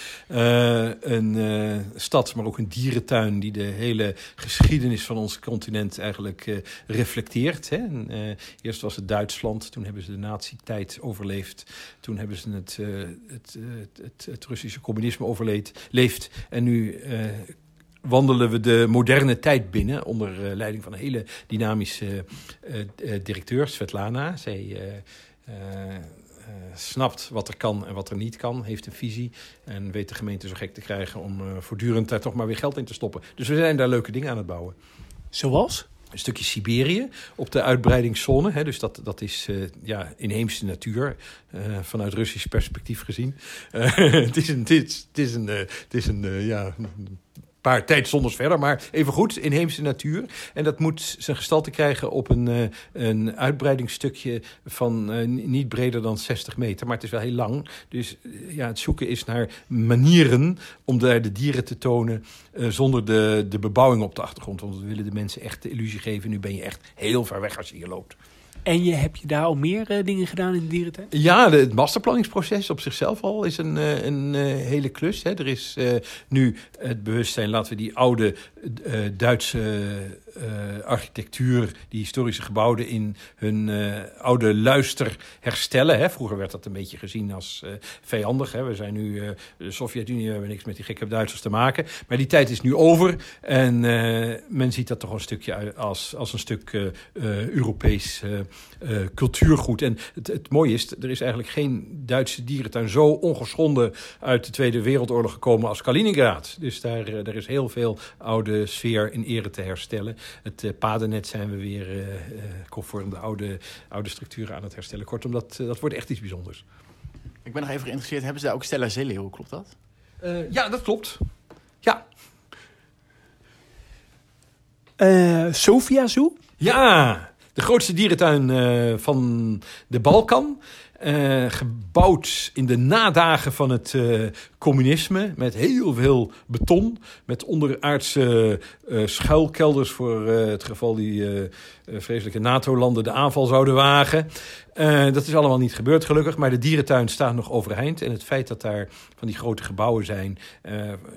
een stad, maar ook een dierentuin die de hele geschiedenis van ons continent eigenlijk reflecteert. Hè. En, eerst was het Duitsland, toen hebben ze de nazi-tijd overleefd. Toen hebben ze het, het, het, het Russische communisme overleefd. En nu wandelen we de moderne tijd binnen onder uh, leiding van een hele dynamische uh, directeur, Svetlana. Zij snapt wat er kan en wat er niet kan, heeft een visie en weet de gemeente zo gek te krijgen om voortdurend daar toch maar weer geld in te stoppen. Dus we zijn daar leuke dingen aan het bouwen. Zoals? een stukje Siberië op de uitbreidingszone. Hè, dus dat, dat is uh, ja, inheemse natuur, uh, vanuit Russisch perspectief gezien. [LAUGHS] Het is een, het is, het is een, het is een ja, paar tijdzones verder, maar even goed, inheemse natuur. En dat moet zijn gestalte krijgen op een, uh, een uitbreidingsstukje van uh, niet breder dan 60 meter. Maar het is wel heel lang. Dus uh, ja, het zoeken is naar manieren om daar de dieren te tonen zonder de, de bebouwing op de achtergrond. Want we willen de mensen echt de illusie geven, nu ben je echt heel ver weg als je hier loopt. En je, heb je daar al meer uh, dingen gedaan in de dierentuin? Ja, het masterplanningsproces op zichzelf al is een, uh, een uh, hele klus. Hè. Er is nu het bewustzijn, laten we die oude Duitse architectuur, die historische gebouwen in hun oude luister herstellen. Hè. Vroeger werd dat een beetje gezien als vijandig. Hè. We zijn nu, de Sovjet-Unie, we hebben niks met die gekke Duitsers te maken. Maar die tijd is nu over en men ziet dat toch een stukje als, als een stuk Europees cultuurgoed. En het, het mooie is, er is eigenlijk geen Duitse dierentuin zo ongeschonden uit de Tweede Wereldoorlog gekomen als Kaliningrad. Dus daar, daar is heel veel oude sfeer in ere te herstellen. Het uh, padennet zijn we weer conform de oude, oude structuren aan het herstellen. Kortom, dat, dat wordt echt iets bijzonders. Ik ben nog even geïnteresseerd. Hebben ze daar ook Stella Zeeleeuwen, klopt dat? ja, dat klopt. Ja. Sofia Zoo? Ja, de grootste dierentuin uh, van de Balkan. Uh, gebouwd in de nadagen van het uh, communisme. Met heel veel beton. Met onderaardse schuilkelders voor het geval die vreselijke NATO-landen de aanval zouden wagen. Dat is allemaal niet gebeurd gelukkig, maar de dierentuin staat nog overeind. En het feit dat daar van die grote gebouwen zijn,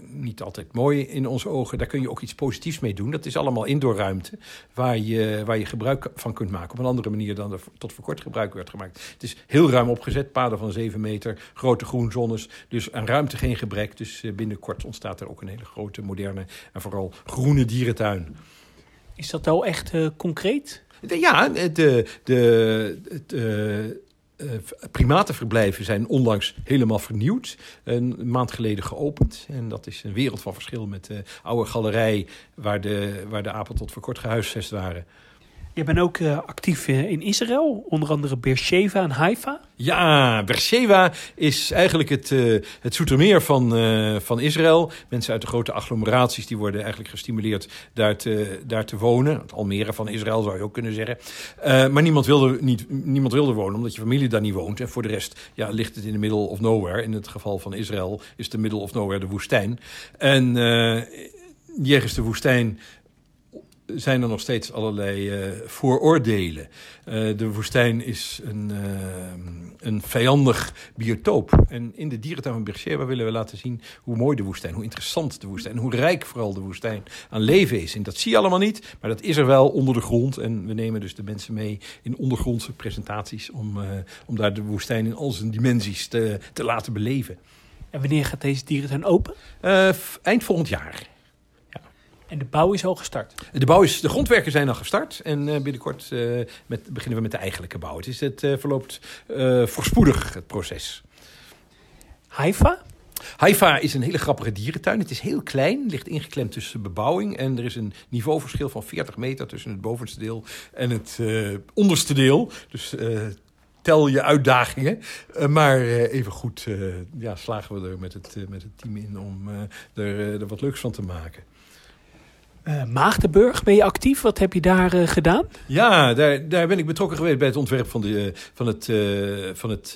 niet altijd mooi in onze ogen, daar kun je ook iets positiefs mee doen. Dat is allemaal indoorruimte waar je, waar je gebruik van kunt maken. Op een andere manier dan er tot voor kort gebruik werd gemaakt. Het is heel ruim opgezet, paden van 7 meter, grote groenzones. Dus aan ruimte geen gebrek. Dus uh, binnenkort ontstaat er ook een hele grote, moderne en vooral groene dierentuin. Is dat wel echt concreet? Ja, de, de, de, uh, primatenverblijven zijn onlangs helemaal vernieuwd. Een maand geleden geopend. En dat is een wereld van verschil met de oude galerij... waar de, waar de apen tot voor kort gehuisvest waren. Je bent ook uh, actief in Israël, onder andere Beersheva en Haifa. Ja, Beersheva is eigenlijk het, uh, het zoetermeer van, van Israël. Mensen uit de grote agglomeraties die worden eigenlijk gestimuleerd daar te, daar te wonen. Het Almere van Israël zou je ook kunnen zeggen. Maar niemand wilde, niet, niemand wilde wonen omdat je familie daar niet woont. En voor de rest ja, ligt het in de middle of nowhere. In het geval van Israël is de middle of nowhere de woestijn. En jegens de woestijn zijn er nog steeds allerlei uh, vooroordelen. Uh, de woestijn is een, uh, een vijandig biotoop. En in de dierentuin van Beersheba willen we laten zien hoe mooi de woestijn, hoe interessant de woestijn, hoe rijk vooral de woestijn aan leven is. En dat zie je allemaal niet, maar dat is er wel onder de grond. En we nemen dus de mensen mee in ondergrondse presentaties om, om daar de woestijn in al zijn dimensies te, te laten beleven. En wanneer gaat deze dierentuin open? eind volgend jaar. En de bouw is al gestart? De, bouw is, de grondwerken zijn al gestart. En uh, binnenkort uh, met, beginnen we met de eigenlijke bouw. Het, is, het uh, verloopt voorspoedig, het proces. Haifa? Haifa is een hele grappige dierentuin. Het is heel klein, ligt ingeklemd tussen bebouwing. En er is een niveauverschil van 40 meter tussen het bovenste deel en het onderste deel. Dus tel je uitdagingen. Uh, maar even goed ja, slagen we er met het, met het team in om er, er wat leuks van te maken. Uh, Maagdenburg, ben je actief? Wat heb je daar uh, gedaan? Ja, daar, daar ben ik betrokken geweest bij het ontwerp van, de, van het, uh, van het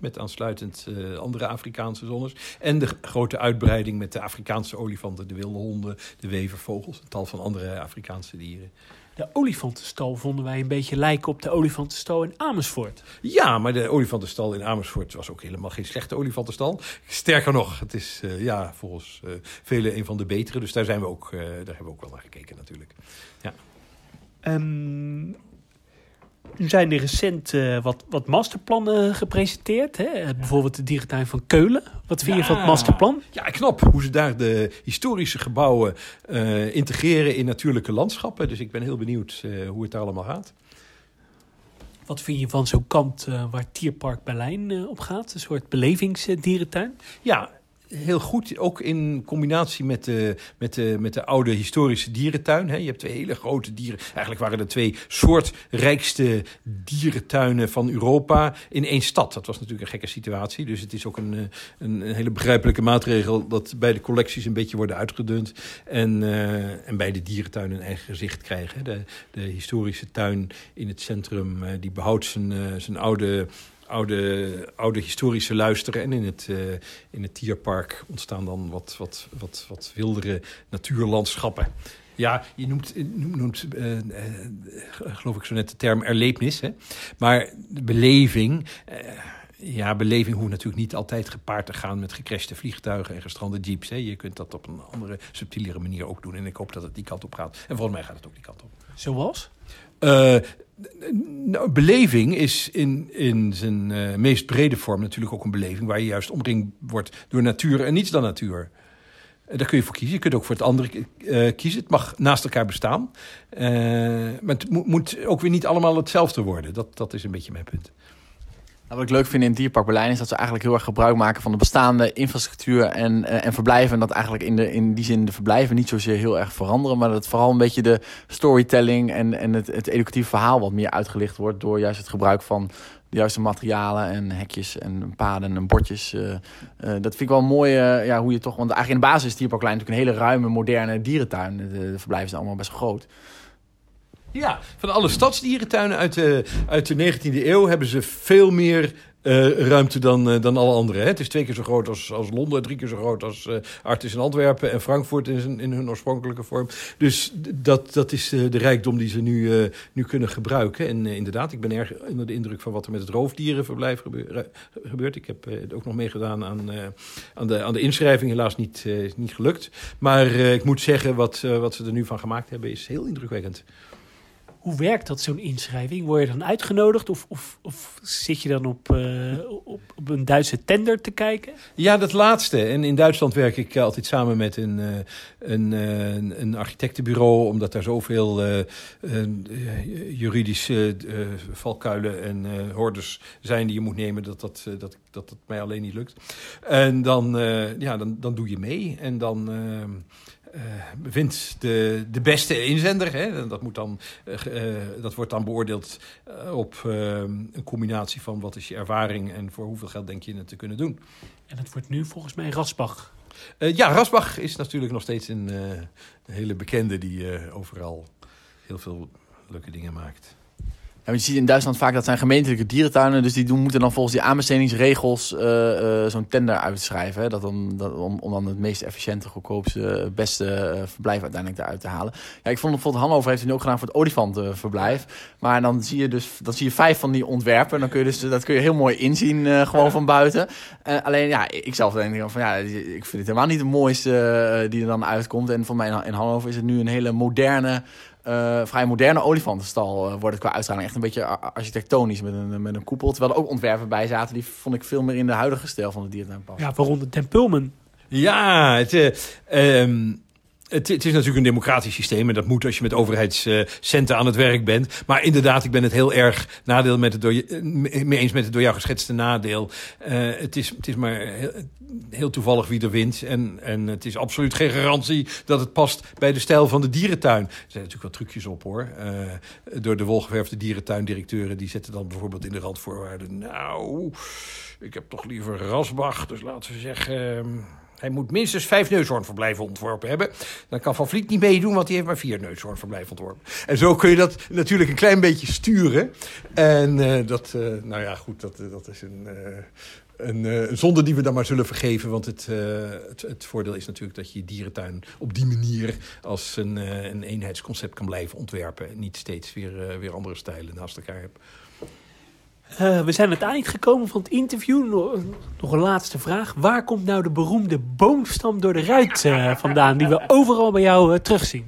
met aansluitend andere Afrikaanse zones. En de grote uitbreiding met de Afrikaanse olifanten, de wilde honden... de wevervogels, een tal van andere Afrikaanse dieren. De olifantenstal vonden wij een beetje lijken op de olifantenstal in Amersfoort. Ja, maar de olifantenstal in Amersfoort was ook helemaal geen slechte olifantenstal. Sterker nog, het is uh, ja, volgens uh, velen een van de betere. Dus daar, zijn we ook, uh, daar hebben we ook wel naar gekeken natuurlijk. Ja. Um, nu zijn er recent uh, wat, wat masterplannen gepresenteerd. Hè? Bijvoorbeeld de dierentuin van Keulen. Wat vind ja. je van het masterplan? Ja, knap. Hoe ze daar de historische gebouwen uh, integreren in natuurlijke landschappen. Dus ik ben heel benieuwd uh, hoe het daar allemaal gaat. Wat vind je van zo'n kant waar Tierpark Berlijn op gaat? Een soort belevingsdierentuin? Ja, heel goed, ook in combinatie met de, met de, met de oude historische dierentuin. Hè. Je hebt twee hele grote dieren. Eigenlijk waren er twee soortrijkste dierentuinen van Europa in één stad. Dat was natuurlijk een gekke situatie. Dus het is ook een, een, een hele begrijpelijke maatregel dat beide collecties een beetje worden uitgedund. En, uh, en beide dierentuinen een eigen gezicht krijgen. De, de historische tuin in het centrum, uh, die behoudt zijn, zijn oude oude, oude historische luisteren. En in het, uh, in het tierpark ontstaan dan wat, wat, wat, wat wildere natuurlandschappen. Ja, je noemt, noemt uh, geloof ik zo net de term erlebnis. Hè? Maar beleving... ja, beleving hoeft natuurlijk niet altijd gepaard te gaan met gecrashte vliegtuigen en gestrande jeeps. Hè. Je kunt dat op een andere, subtielere manier ook doen. En ik hoop dat het die kant op gaat. En volgens mij gaat het ook die kant op. Zoals? Uh, nou, beleving is in, in zijn uh, meest brede vorm natuurlijk ook een beleving waar je juist omringd wordt door natuur en niets dan natuur. Daar kun je voor kiezen. Je kunt ook voor het andere kiezen. Het mag naast elkaar bestaan. maar het moet, moet ook weer niet allemaal hetzelfde worden. Dat, dat is een beetje mijn punt. Nou, wat ik leuk vind in Dierpark Berlijn is dat ze eigenlijk heel erg gebruik maken van de bestaande infrastructuur en, uh, en verblijven. En dat eigenlijk in, de, in die zin de verblijven niet zozeer heel erg veranderen. Maar dat vooral een beetje de storytelling en, en het, het educatieve verhaal wat meer uitgelicht wordt. Door juist het gebruik van de juiste materialen en hekjes en paden en bordjes. Uh, uh, dat vind ik wel mooi ja, hoe je toch... Want eigenlijk in de basis is Dierpark Berlijn natuurlijk een hele ruime, moderne dierentuin. De, de verblijven zijn allemaal best groot. Ja, van alle stadsdierentuinen uit de, uit de 19e eeuw hebben ze veel meer uh, ruimte dan, uh, dan alle andere. Hè? Het is twee keer zo groot als, als Londen, drie keer zo groot als uh, Artis in Antwerpen en Frankfurt in, in hun oorspronkelijke vorm. Dus dat, dat is de rijkdom die ze nu, nu kunnen gebruiken. En inderdaad, ik ben erg onder de indruk van wat er met het roofdierenverblijf gebeurt. Ik heb ook nog meegedaan aan, aan, de, aan de inschrijving, helaas niet, niet gelukt. Maar ik moet zeggen, wat, wat ze er nu van gemaakt hebben, is heel indrukwekkend. Hoe werkt dat, zo'n inschrijving? Word je dan uitgenodigd of, of, of zit je dan op, uh, op, op, een Duitse tender te kijken? Ja, dat laatste. En in Duitsland werk ik altijd samen met een, uh, een, uh, een architectenbureau, omdat daar zoveel juridische valkuilen en hordes zijn die je moet nemen, dat dat, dat, dat, dat mij alleen niet lukt. En dan, ja, dan, dan doe je mee en dan uh, vindt de, de beste inzender. Hè? Dat, moet dan, uh, dat wordt dan beoordeeld op een combinatie van wat is je ervaring en voor hoeveel geld denk je het te kunnen doen. En dat wordt nu volgens mij Rasbach. ja, Rasbach is natuurlijk nog steeds een, een hele bekende die overal heel veel leuke dingen maakt. Want je ziet in Duitsland vaak dat zijn gemeentelijke dierentuinen. Dus die doen, moeten dan volgens die aanbestedingsregels uh, uh, zo'n tender uitschrijven. Hè, dat dan, dat, om, om dan het meest efficiënte, goedkoopste, beste uh, verblijf uiteindelijk eruit te halen. Ja, ik vond bijvoorbeeld Hannover heeft het nu ook gedaan voor het olifantenverblijf. Maar dan zie je dus dan zie je vijf van die ontwerpen. Dan kun je dus, dat kun je heel mooi inzien, gewoon van buiten. alleen ja, ik zelf denk van ja, ik vind het helemaal niet de mooiste die er dan uitkomt. En voor mij in Hannover is het nu een hele moderne uh, vrij moderne olifantenstal uh, wordt het qua uitstraling. Echt een beetje architectonisch met een, met een koepel. Terwijl er ook ontwerpen bij zaten. Die vond ik veel meer in de huidige stijl van de dierentuin passen. Ja, waaronder Den Pulmen. Ja, het, uh, um, het, is natuurlijk een democratisch systeem en dat moet als je met overheidscenten aan het werk bent. Maar inderdaad, ik ben het heel erg nadeel met het door je, mee eens met het door jou geschetste nadeel. Uh, het, is, het is maar heel, heel, toevallig wie er wint. En, en het is absoluut geen garantie dat het past bij de stijl van de dierentuin. Er zijn natuurlijk wel trucjes op hoor. Uh, door de wolgeverfde dierentuindirecteuren. Die zetten dan bijvoorbeeld in de randvoorwaarden. Nou, ik heb toch liever Rasbach. Dus laten we zeggen hij moet minstens vijf neushoornverblijven ontworpen hebben. Dan kan Van Vliet niet meedoen, want hij heeft maar vier neushoornverblijven ontworpen. En zo kun je dat natuurlijk een klein beetje sturen. En uh, dat, uh, nou ja, goed, dat, dat is een, uh, een, zonde die we dan maar zullen vergeven. Want het, het, voordeel is natuurlijk dat je dierentuin op die manier als een, een eenheidsconcept kan blijven ontwerpen. En niet steeds weer, weer andere stijlen naast elkaar hebt. Uh, we zijn aan het eind gekomen van het interview. Nog, een laatste vraag. Waar komt nou de beroemde boomstam door de ruit uh, vandaan, die we overal bij jou uh, terugzien?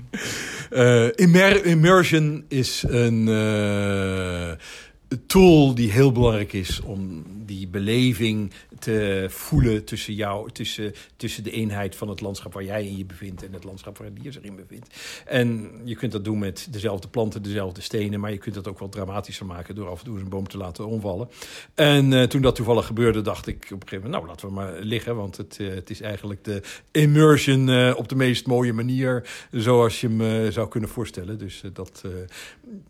Immer immersion is een tool die heel belangrijk is om die beleving te voelen tussen jou, tussen, tussen de eenheid van het landschap waar jij in je bevindt en het landschap waar het dier zich in bevindt. En je kunt dat doen met dezelfde planten, dezelfde stenen, maar je kunt dat ook wel dramatischer maken door af en toe een boom te laten omvallen. En uh, toen dat toevallig gebeurde, dacht ik op een gegeven moment, nou laten we maar liggen, want het, uh, het is eigenlijk de immersion op de meest mooie manier, zoals je hem zou kunnen voorstellen. Dus dat,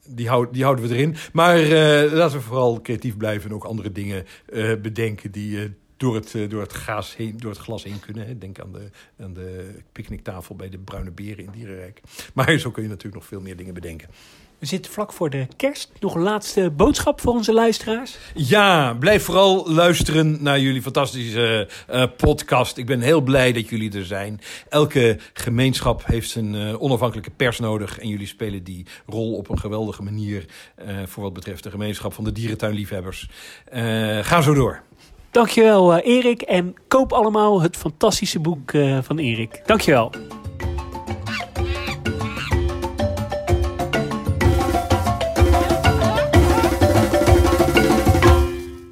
die, houd, die houden we erin. Maar laten we vooral creatief blijven en ook andere dingen bedenken die door het, eh, door het, gaas heen, door het glas heen kunnen. Hè. Denk aan de, aan de picknicktafel bij de Bruine Beren in Dierenrijk. Maar zo kun je natuurlijk nog veel meer dingen bedenken. We zitten vlak voor de kerst. Nog een laatste boodschap voor onze luisteraars? Ja, blijf vooral luisteren naar jullie fantastische uh, podcast. Ik ben heel blij dat jullie er zijn. Elke gemeenschap heeft een uh, onafhankelijke pers nodig. En jullie spelen die rol op een geweldige manier. Uh, voor wat betreft de gemeenschap van de dierentuinliefhebbers. ga zo door. Dankjewel uh, Erik en koop allemaal het fantastische boek uh, van Erik. Dankjewel.